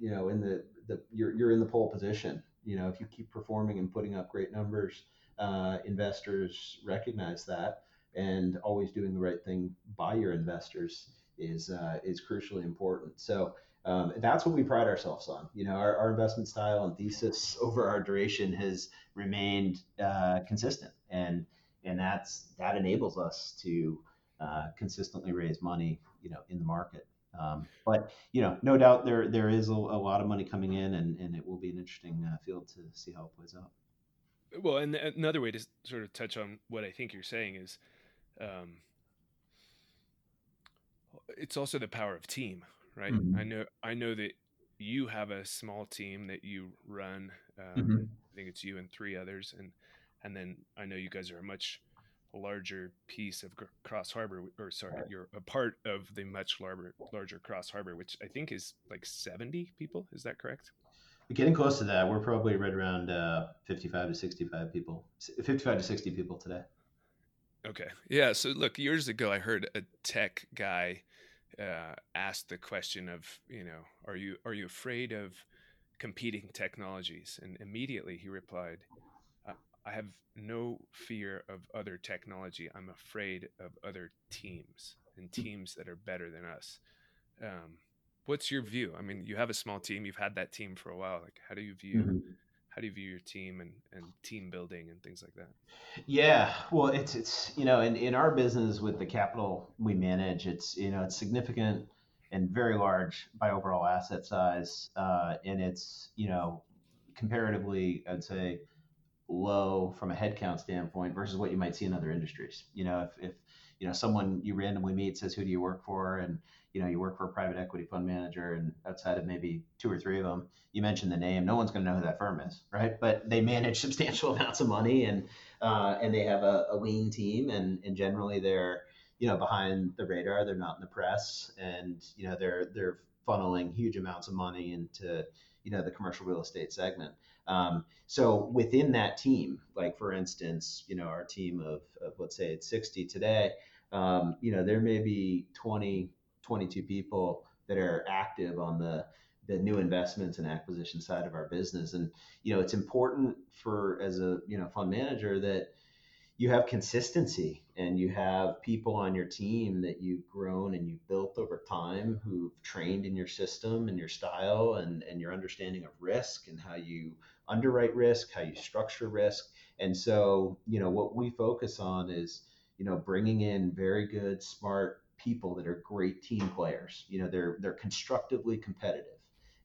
you know, in the, the you're, you're in the pole position. You know, if you keep performing and putting up great numbers, uh, investors recognize that, and always doing the right thing by your investors is uh, is crucially important. So um, that's what we pride ourselves on. You know, our, our, investment style and thesis over our duration has remained uh, consistent, and and that's that enables us to uh, consistently raise money, you know, in the market. Um, but you know, no doubt there there is a, a, lot of money coming in, and, and it will be an interesting uh, field to see how it plays out. Well, and another way to sort of touch on what I think you're saying is, um, it's also the power of team, right? Mm-hmm. I know I know that you have a small team that you run. Um, mm-hmm. I think it's you and three others, and and then I know you guys are a much larger piece of Cross Harbor, or sorry, you're a part of the much larger larger Cross Harbor, which I think is like seventy people. Is that correct? We're getting close to that. We're probably right around uh, fifty-five to sixty-five people, fifty-five to sixty people today. Okay, yeah. So look, years ago, I heard a tech guy uh, asked the question of, you know, are you are you afraid of competing technologies? And immediately he replied, I have no fear of other technology. I'm afraid of other teams and hmm. teams that are better than us. Um, what's your view? I mean, you have a small team. You've had that team for a while. Like, how do you view mm-hmm how do you view your team and, and team building and things like that? Yeah, well, it's it's you know, in, in our business with the capital we manage, it's you know, it's significant and very large by overall asset size, uh, and it's you know, comparatively, I'd say low from a headcount standpoint versus what you might see in other industries. You know, if, if you know someone you randomly meet says, "Who do you work for?" and you know you work for a private equity fund manager and outside of maybe two or three of them you mention the name no one's going to know who that firm is right? But they manage substantial amounts of money and uh, and they have a, a lean team and and generally they're you know behind the radar. They're not in the press and you know they're they're funneling huge amounts of money into you know the commercial real estate segment. Um, so within that team like for instance you know our team of, of let's say it's 60 today um, you know there may be 20 22 people that are active on the the new investments and acquisition side of our business and you know it's important for as a you know fund manager that you have consistency and you have people on your team that you've grown and you've built over time who've trained in your system and your style and, and your understanding of risk and how you underwrite risk, how you structure risk. And so, you know, what we focus on is, you know, bringing in very good, smart people that are great team players. You know, they're they're constructively competitive,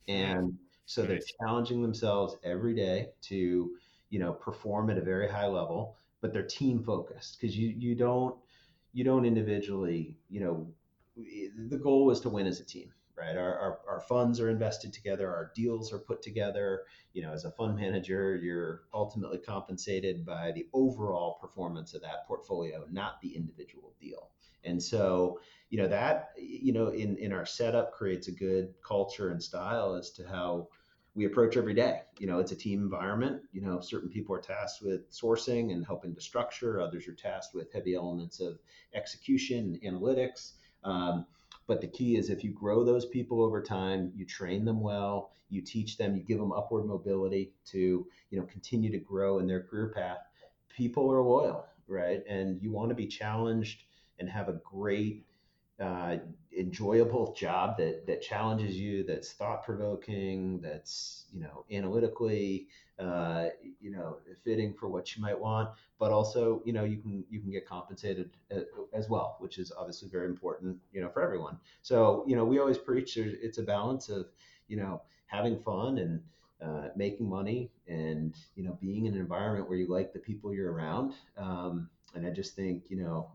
and so they're challenging themselves every day to you know perform at a very high level, but they're team focused. Because you you don't you don't individually you know the goal is to win as a team right our, our, our funds are invested together our deals are put together you know as a fund manager you're ultimately compensated by the overall performance of that portfolio not the individual deal And so, you know, that, you know, in, in our setup creates a good culture and style as to how we approach every day. You know, it's a team environment. You know, certain people are tasked with sourcing and helping to structure, others are tasked with heavy elements of execution and analytics. Um, but the key is if you grow those people over time, you train them well, you teach them, you give them upward mobility to, you know, continue to grow in their career path. People are loyal, right? And you want to be challenged and have a great uh, enjoyable job that that challenges you, that's thought provoking, that's you know analytically uh, you know fitting for what you might want, but also you know you can you can get compensated as well, which is obviously very important you know for everyone. So you know we always preach it's a balance of you know having fun and uh, making money and you know being in an environment where you like the people you're around. Um, and I just think you know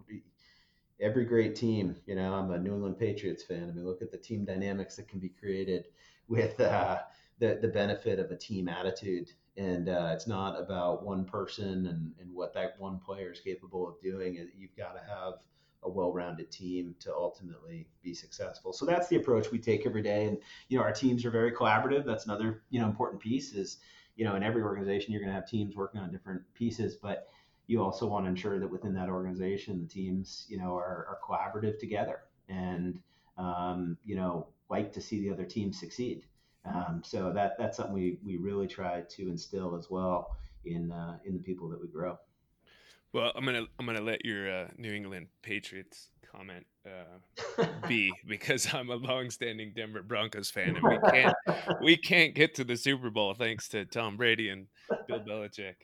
every great team, you know, I'm a New England Patriots fan. I mean, look at the team dynamics that can be created with uh, the the benefit of a team attitude. And uh, it's not about one person and, and what that one player is capable of doing. You've got to have a well-rounded team to ultimately be successful. So that's the approach we take every day. And you know, our teams are very collaborative. That's another you know important piece. Is you know, in every organization, you're going to have teams working on different pieces, but you also want to ensure that within that organization, the teams, you know, are, are collaborative together and, um, you know, like to see the other team succeed. Um, so that that's something we, we really try to instill as well in uh, in the people that we grow. Well, I'm gonna I'm gonna let your uh, New England Patriots comment uh, be because I'm a longstanding Denver Broncos fan, and we can't we can't get to the Super Bowl thanks to Tom Brady and Bill Belichick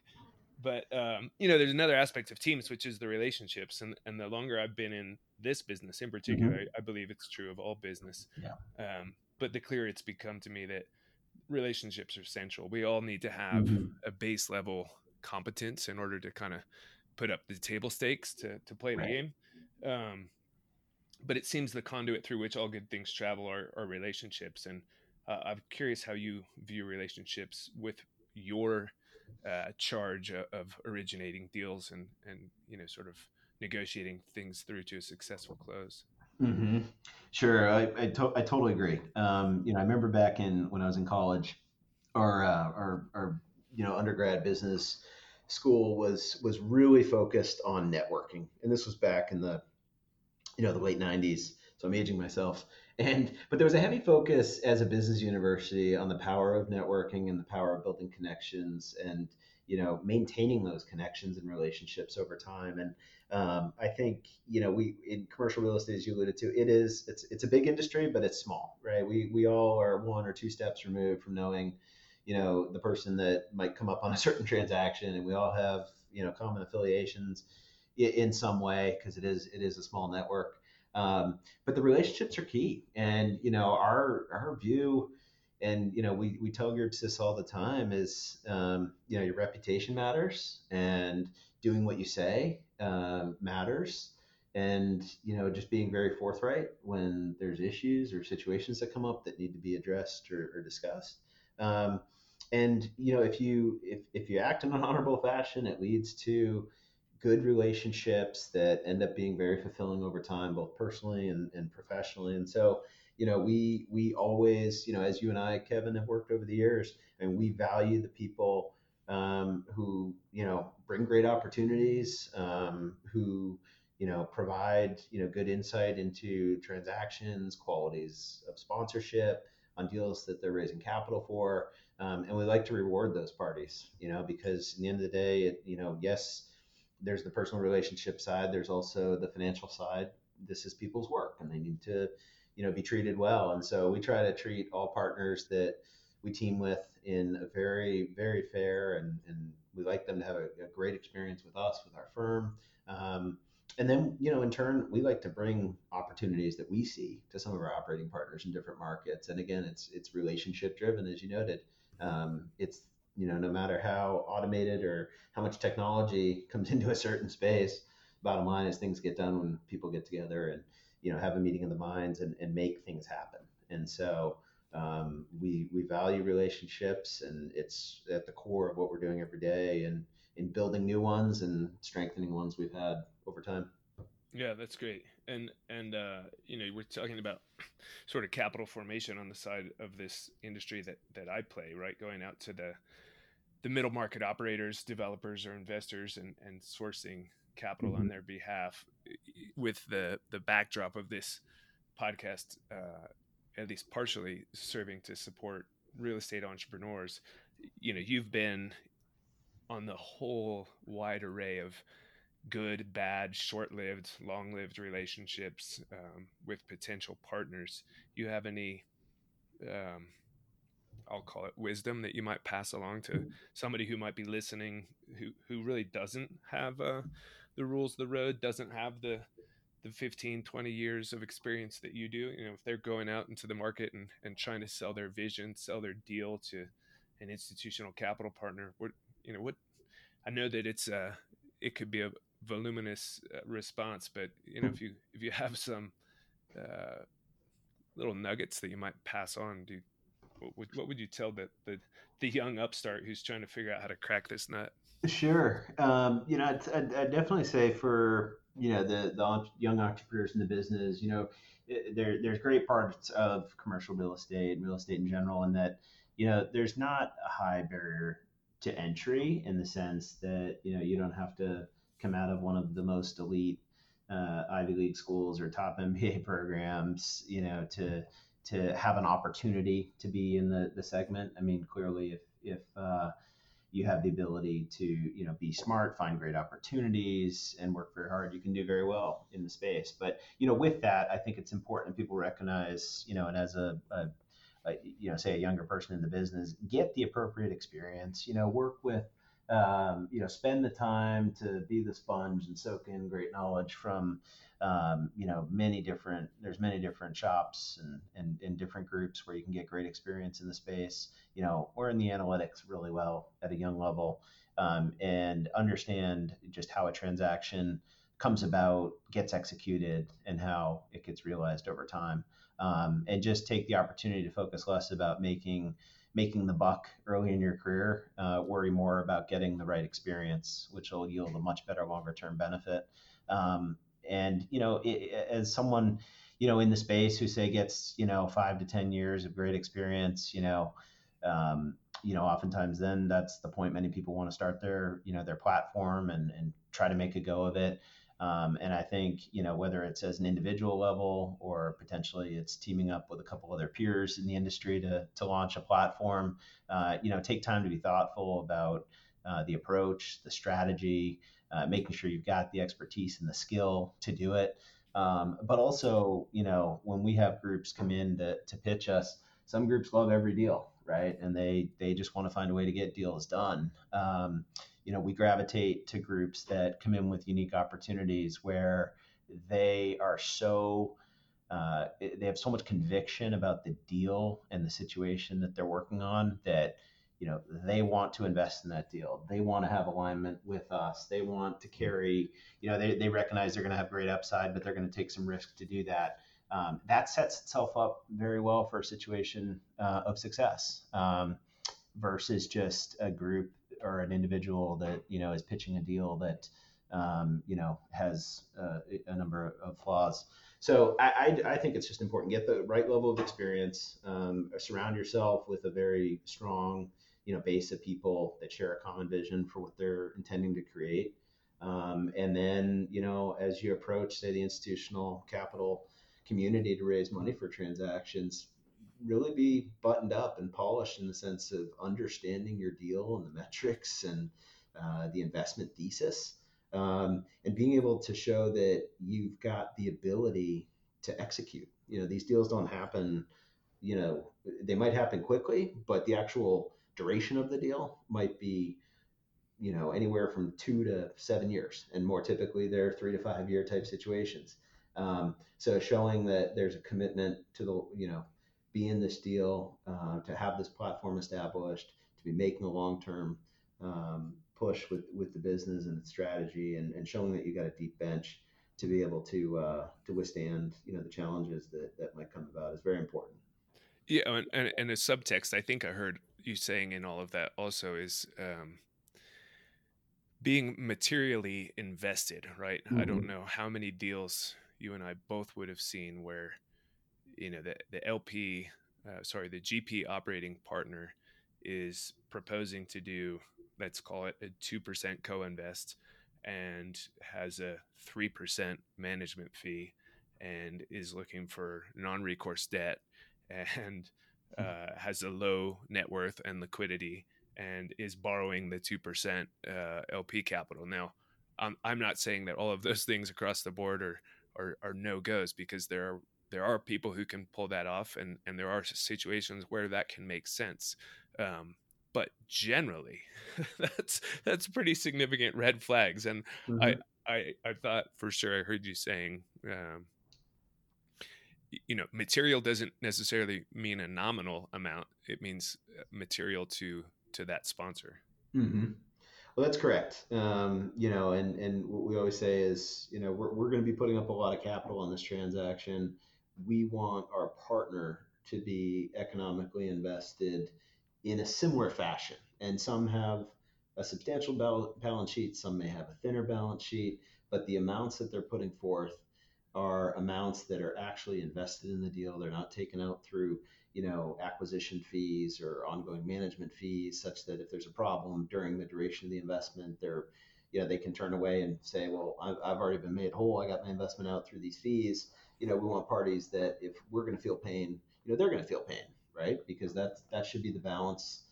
but um, you know there's another aspect of teams which is the relationships and, and the longer i've been in this business in particular mm-hmm. I, I, believe it's true of all business yeah. um, but the clearer it's become to me that relationships are central we all need to have mm-hmm. a base level competence in order to kind of put up the table stakes to, to play right. the game um, but it seems the conduit through which all good things travel are, are relationships and uh, i'm curious how you view relationships with your uh, charge of originating deals and and you know sort of negotiating things through to a successful close. Mm-hmm. Sure, I I, to- I, totally agree. Um, you know, I remember back in when I was in college, our uh, our you know undergrad business school was was really focused on networking, and this was back in the you know the late '90s. So I'm aging myself, and but there was a heavy focus as a business university on the power of networking and the power of building connections and you know maintaining those connections and relationships over time. And um, i think you know we in commercial real estate as you alluded to it is it's it's a big industry but it's small right? We we all are one or two steps removed from knowing you know the person that might come up on a certain transaction. And we all have you know common affiliations in some way because it is it is a small network um, but the relationships are key, and you know our our view, and you know we we tell groups this all the time is um, you know your reputation matters, and doing what you say um, matters, and you know just being very forthright when there's issues or situations that come up that need to be addressed or, or discussed. Um, and you know if you if, if you act in an honorable fashion, it leads to good relationships that end up being very fulfilling over time, both personally and, and professionally. And so, you know, we we always, you know, as you and I, Kevin, have worked over the years, and we value the people um, who, you know, bring great opportunities, um, who, you know, provide, you know, good insight into transactions, qualities of sponsorship on deals that they're raising capital for. Um, and we like to reward those parties, you know, because in the end of the day, it, you know, yes, there's the personal relationship side. There's also the financial side. This is people's work, and they need to, you know, be treated well. And so we try to treat all partners that we team with in a very, very fair, and, and we like them to have a, a great experience with us, with our firm. Um, and then, you know, in turn, we like to bring opportunities that we see to some of our operating partners in different markets. And again, it's it's relationship driven, as you noted. Um, it's you know, no matter how automated or how much technology comes into a certain space, bottom line is things get done when people get together and, you know, have a meeting of the minds and, and make things happen. And so um, we, we value relationships and it's at the core of what we're doing every day and in building new ones and strengthening ones we've had over time. Yeah, that's great. and and uh, you know we're talking about sort of capital formation on the side of this industry that that I play, right? Going out to the the middle market operators, developers, or investors, and and sourcing capital mm-hmm. on their behalf, with the the backdrop of this podcast, uh, at least partially serving to support real estate entrepreneurs. You know, you've been on the whole wide array of good, bad, short lived, long lived relationships um, with potential partners. You have any, um, I'll call it wisdom that you might pass along to somebody who might be listening who, who really doesn't have uh, the rules of the road, doesn't have the the 15 20 years of experience that you do. You know if they're going out into the market and, and trying to sell their vision sell their deal to an institutional capital partner what you know what i know that it's uh it could be a voluminous uh, response, but you know, if you if you have some uh, little nuggets that you might pass on, do what would, what would you tell the, the the young upstart who's trying to figure out how to crack this nut? Sure, um, you know, I'd, I'd, I'd, definitely say for you know the the young entrepreneurs in the business, you know, there there's great parts of commercial real estate and real estate in general, and that you know there's not a high barrier to entry in the sense that you know you don't have to come out of one of the most elite uh, Ivy League schools or top MBA programs, you know, to to have an opportunity to be in the, the segment. I mean, clearly, if if uh, you have the ability to you know be smart, find great opportunities, and work very hard, you can do very well in the space. But you know, with that, I think it's important people recognize, you know, and as a, a, a you know, say a younger person in the business, get the appropriate experience. You know, work with um, you know, spend the time to be the sponge and soak in great knowledge from, um, you know, many different, there's many different shops and, and, and different groups where you can get great experience in the space. You know, we're in the analytics really well at a young level um, and understand just how a transaction comes about, gets executed, and how it gets realized over time. Um, and just take the opportunity to focus less about making making the buck early in your career. Uh, worry more about getting the right experience, which will yield a much better longer term benefit. Um, and you know, it, as someone you know in the space who say gets you know five to ten years of great experience, you know. Um, you know, oftentimes then that's the point many people want to start their, you know, their platform and, and try to make a go of it. Um, and I think, you know, whether it's as an individual level or potentially it's teaming up with a couple other peers in the industry to, to launch a platform, uh, you know, take time to be thoughtful about uh, the approach, the strategy, uh, making sure you've got the expertise and the skill to do it. Um, but also, you know, when we have groups come in to, to pitch us, some groups love every deal, right? And they they just want to find a way to get deals done. Um, you know, we gravitate to groups that come in with unique opportunities where they are so uh, they have so much conviction about the deal and the situation that they're working on that you know they want to invest in that deal. They want to have alignment with us. They want to carry you know they, they recognize they're going to have great upside but they're going to take some risk to do that. Um, that sets itself up very well for a situation uh, of success um, versus just a group or an individual that you know is pitching a deal that um, you know has uh, a number of flaws. So I, I, I, think it's just important get the right level of experience, um, surround yourself with a very strong you know base of people that share a common vision for what they're intending to create. Um, and then you know as you approach say the institutional capital community to raise money for transactions really be buttoned up and polished in the sense of understanding your deal and the metrics and uh, the investment thesis, um, and being able to show that you've got the ability to execute. You know, these deals don't happen. You know, they might happen quickly, but the actual duration of the deal might be, you know, anywhere from two to seven years, and more typically they're three to five year type situations. Um, so showing that there's a commitment to the, you know, be in this deal, uh, to have this platform established, to be making a long term um, push with, with the business and its strategy, and, and showing that you got a deep bench to be able to uh, to withstand you know the challenges that, that might come about is very important. Yeah, and, and, and a subtext I think I heard you saying in all of that also is um, being materially invested, right? Mm-hmm. I don't mm-hmm. know how many deals you and I both would have seen where, you know, the the LP, uh, sorry, the GP operating partner is proposing to do, let's call it a two percent co-invest, and has a three percent management fee, and is looking for non-recourse debt, and hmm. uh, has a low net worth and liquidity, and is borrowing the two percent uh, LP capital now I'm, I'm not saying that all of those things across the board are, are, are no goes because there are there are people who can pull that off and, and there are situations where that can make sense. Um, but generally that's that's pretty significant red flags. And mm-hmm. I, I I thought for sure I heard you saying um, you know material doesn't necessarily mean a nominal amount it means uh, material to to that sponsor mm-hmm. Well, that's correct. Um, you know, and and what we always say is, you know, we're we're going to be putting up a lot of capital on this transaction. We want our partner to be economically invested in a similar fashion, and some have a substantial balance sheet, some may have a thinner balance sheet, but the amounts that they're putting forth are amounts that are actually invested in the deal. They're not taken out through you know, acquisition fees or ongoing management fees, such that if there's a problem during the duration of the investment, they're, you know, they can turn away and say, well, I've, I've already been made whole. I got my investment out through these fees. You know, we want parties that if we're going to feel pain, you know, they're going to feel pain, right? Because that's that should be the balance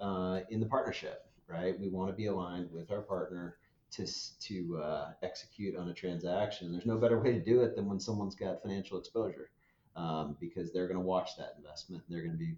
uh, in the partnership, right? We want to be aligned with our partner to to uh, execute on a transaction. There's no better way to do it than when someone's got financial exposure um, because they're going to watch that investment. And they're going to be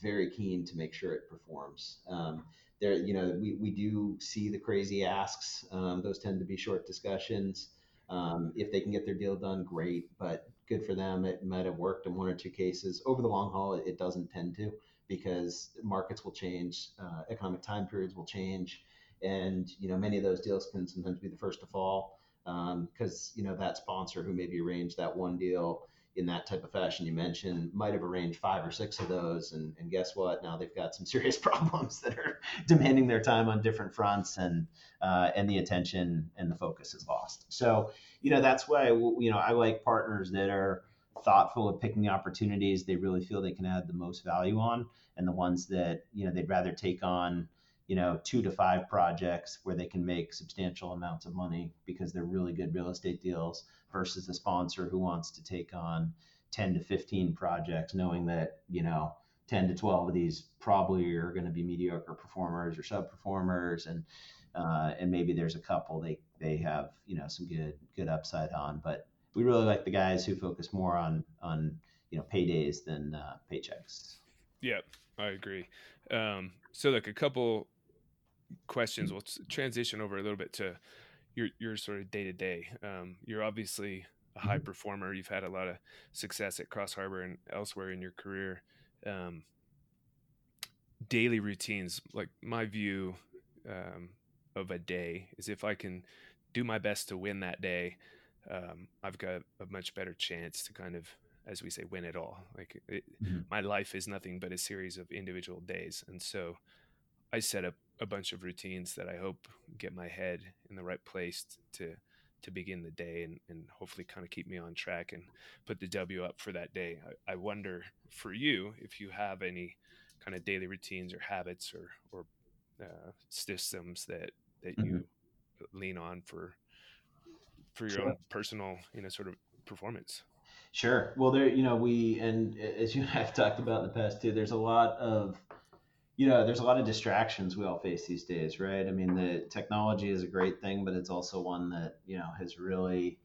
very keen to make sure it performs. Um, there, you know, we, we do see the crazy asks. Um, those tend to be short discussions. Um, if they can get their deal done, great. But good for them. It might have worked in one or two cases. Over the long haul, it doesn't tend to because markets will change, uh, economic time periods will change, and you know many of those deals can sometimes be the first to fall because um, you know that sponsor who maybe arranged that one deal in that type of fashion you mentioned might have arranged five or six of those and, and guess what? Now they've got some serious problems that are demanding their time on different fronts and uh, and the attention and the focus is lost. So you know that's why you know i like partners that are thoughtful of picking the opportunities they really feel they can add the most value on and the ones that you know they'd rather take on you know two to five projects where they can make substantial amounts of money because they're really good real estate deals versus a sponsor who wants to take on 10 to 15 projects knowing that you know 10 to 12 of these probably are going to be mediocre performers or sub performers and uh, and maybe there's a couple they they have you know some good good upside on. But we really like the guys who focus more on on you know paydays than uh, paychecks. Yeah i agree. Um, so like a couple questions. We'll transition over a little bit to your your sort of day to day. You're obviously a high mm-hmm. performer. You've had a lot of success at Cross Harbor and elsewhere in your career. Um, daily routines, like my view um, of a day, is if I can do my best to win that day, um, I've got a much better chance to kind of, as we say, win it all. Like it, mm-hmm. my life is nothing but a series of individual days, and so I set up a bunch of routines that I hope get my head in the right place to to begin the day and, and hopefully kind of keep me on track and put the W up for that day. I, I wonder for you if you have any kind of daily routines or habits or or uh, systems that that mm-hmm. you lean on for for your sure. own personal you know sort of performance. Sure. Well, there, you know, we and as you and I have talked about in the past too, there's a lot of you know, there's a lot of distractions we all face these days, right? I mean, the technology is a great thing, but it's also one that, you know, has really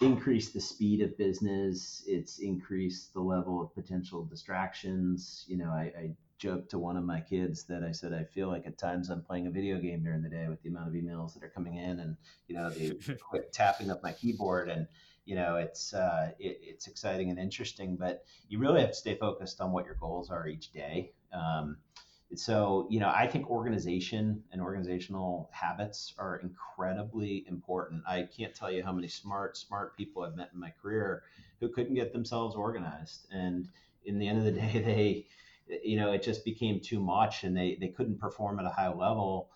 increased the speed of business. It's increased the level of potential distractions. You know, I, I joked to one of my kids that I said, I feel like at times I'm playing a video game during the day with the amount of emails that are coming in and, you know, the quit tapping up my keyboard and, you know, it's, uh, it, it's exciting and interesting, but you really have to stay focused on what your goals are each day. Um, so you know i think organization and organizational habits are incredibly important i can't tell you how many smart smart people i've met in my career who couldn't get themselves organized and in the end of the day they you know it just became too much and they they couldn't perform at a high level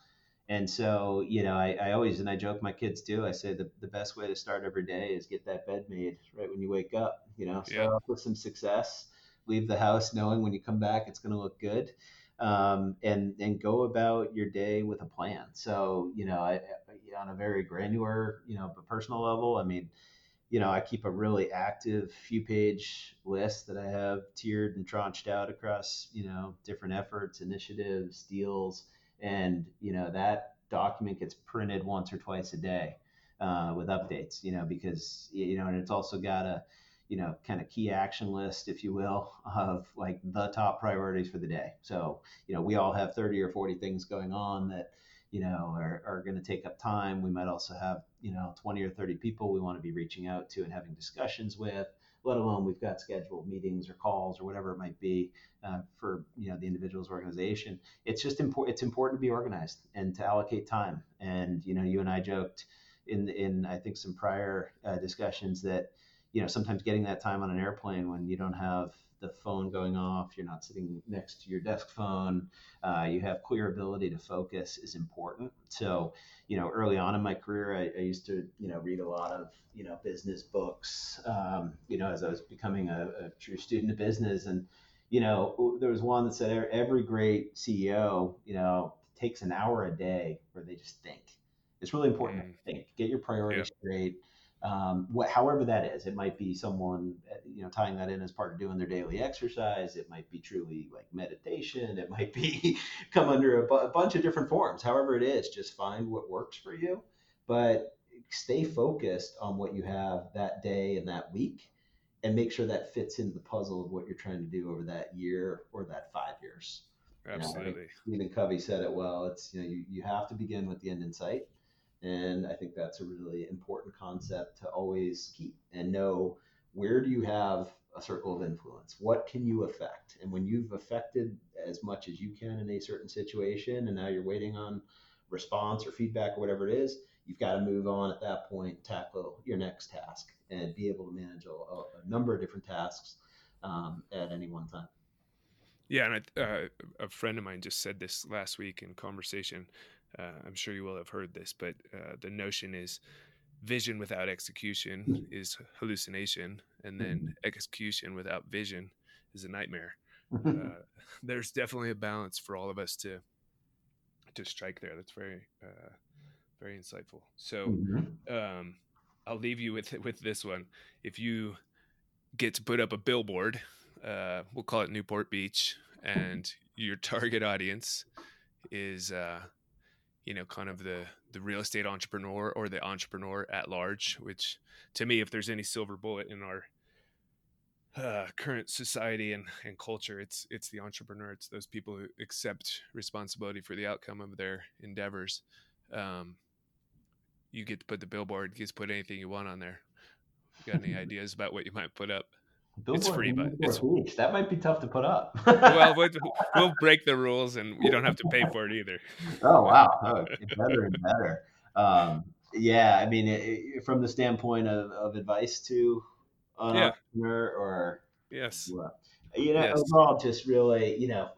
And so, you know, I, I always, and I joke my kids do I say the, the best way to start every day is get that bed made right when you wake up, you know, start yeah. off with some success, leave the house knowing when you come back, it's going to look good. Um, and, and go about your day with a plan. So, you know, I, on a very granular, you know, personal level, I mean, you know, I keep a really active few page list that I have tiered and tranched out across, you know, different efforts, initiatives, deals. And, you know, that document gets printed once or twice a day uh, with updates, you know, because, you know, and it's also got a, you know, kind of key action list, if you will, of like the top priorities for the day. So, you know, we all have 30 or 40 things going on that, you know, are, are going to take up time. We might also have, you know, 20 or 30 people we want to be reaching out to and having discussions with, let alone we've got scheduled meetings or calls or whatever it might be uh, for, you know, the individual's organization. It's just important. It's important to be organized and to allocate time. And, you know, you and I joked in, in I think some prior uh, discussions that, you know, sometimes getting that time on an airplane when you don't have the phone going off, you're not sitting next to your desk phone, uh, you have clear ability to focus is important. So, you know, early on in my career, I, I used to, you know, read a lot of, you know, business books, um, you know, as I was becoming a, a true student of business. And, you know, there was one that said every great CEO, you know, takes an hour a day where they just think. It's really important mm. to think, get your priorities yeah. straight um, what, however that is. It might be someone, you know, tying that in as part of doing their daily exercise. It might be truly like meditation. It might be come under a, bu- a bunch of different forms. However it is, just find what works for you, but stay focused on what you have that day and that week, and make sure that fits into the puzzle of what you're trying to do over that year or that five years. Absolutely. You know, Stephen Covey said it well. It's you know you, you have to begin with the end in sight and I think that's a really important concept to always keep and know where do you have a circle of influence? What can you affect? And when you've affected as much as you can in a certain situation, and now you're waiting on response or feedback or whatever it is, you've got to move on at that point, tackle your next task, and be able to manage a, a number of different tasks um, at any one time. Yeah, and I, uh, a friend of mine just said this last week in conversation uh, I'm sure you will have heard this, but uh, the notion is vision without execution is hallucination, and then mm-hmm. execution without vision is a nightmare. uh, there's definitely a balance for all of us to to strike there. That's very uh, very insightful. So mm-hmm. um, I'll leave you with with this one. If you get to put up a billboard, uh, we'll call it Newport Beach, and your target audience is uh, you know kind of the the real estate entrepreneur or the entrepreneur at large which to me if there's any silver bullet in our uh, current society and, and culture it's it's the entrepreneur. It's those people who accept responsibility for the outcome of their endeavors. Um, you get to put the billboard you get to put anything you want on there. Got any ideas about what you might put up Billboard it's free, but it's, Beach. that might be tough to put up. well, we'll, we'll break the rules, and you don't have to pay for it either. Oh wow, oh, better and better. Um, yeah, I mean, it, from the standpoint of, of advice to an yeah. entrepreneur, or yes, well, you know, yes. overall, just really, you know,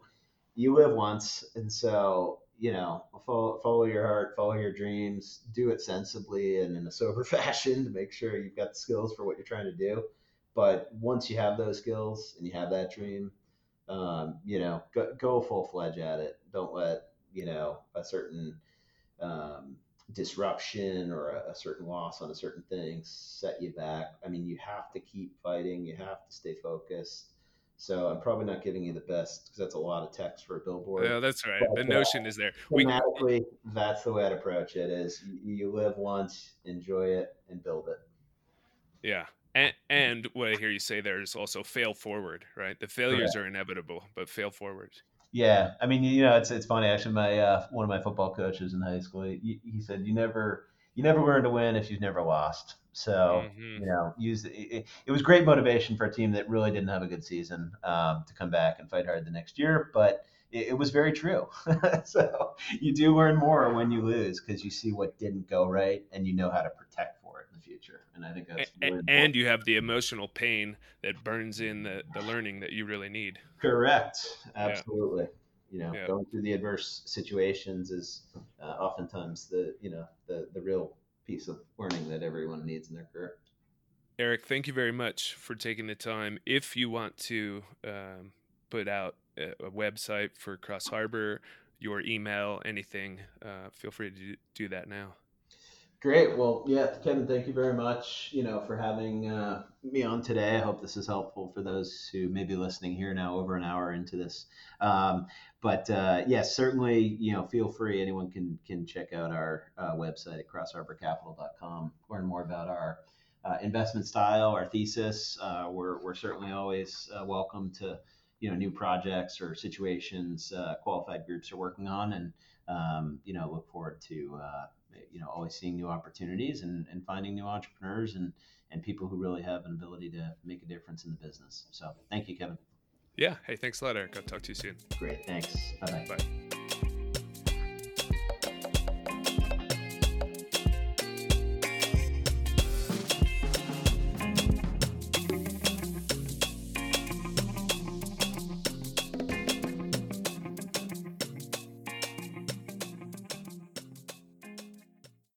you live once, and so you know, follow, follow your heart, follow your dreams, do it sensibly and in a sober fashion to make sure you've got the skills for what you're trying to do. But once you have those skills and you have that dream, um, you know, go, go full fledged at it. Don't let you know a certain um, disruption or a, a, certain loss on a certain thing set you back. I mean, you have to keep fighting. You have to stay focused. So I'm probably not giving you the best because that's a lot of text for a billboard. Yeah, that's right. But, the notion uh, is there. We, that's the way I'd approach it. Is you, you live once, enjoy it, and build it. Yeah, and, and what I hear you say there is also fail forward, right? The failures are inevitable, but fail forward. Yeah, I mean, you know, it's it's funny actually. My uh, one of my football coaches in high school, he, he said, "You never you never learn to win if you've never lost." So mm-hmm. you know, use it, it, was great motivation for a team that really didn't have a good season um, to come back and fight hard the next year, but it, it was very true. so you do learn more when you lose because you see what didn't go right and you know how to protect And I think that's really and you have the emotional pain that burns in the, the learning that you really need. Correct. Absolutely. You know, Yeah. going through the adverse situations is uh, oftentimes the you know the the real piece of learning that everyone needs in their career. Eric, thank you very much for taking the time. If you want to um, put out a, a website for Cross Harbor, your email, anything, uh, feel free to do that now. Great. Well, yeah, Kevin, thank you very much, you know, for having uh, me on today. I hope this is helpful for those who may be listening here now over an hour into this. Um, but uh, yes, certainly, you know, feel free. Anyone can can check out our uh, website at crossharborcapital.com, learn more about our uh, investment style, our thesis. Uh, we're, we're certainly always uh, welcome to, you know, new projects or situations qualified groups are working on. And, um, you know, look forward to, you know always seeing new opportunities and, and finding new entrepreneurs and and people who really have an ability to make a difference in the business so thank you kevin Yeah. Hey, thanks a lot, Eric. I'll talk to you soon. great thanks bye-bye Bye.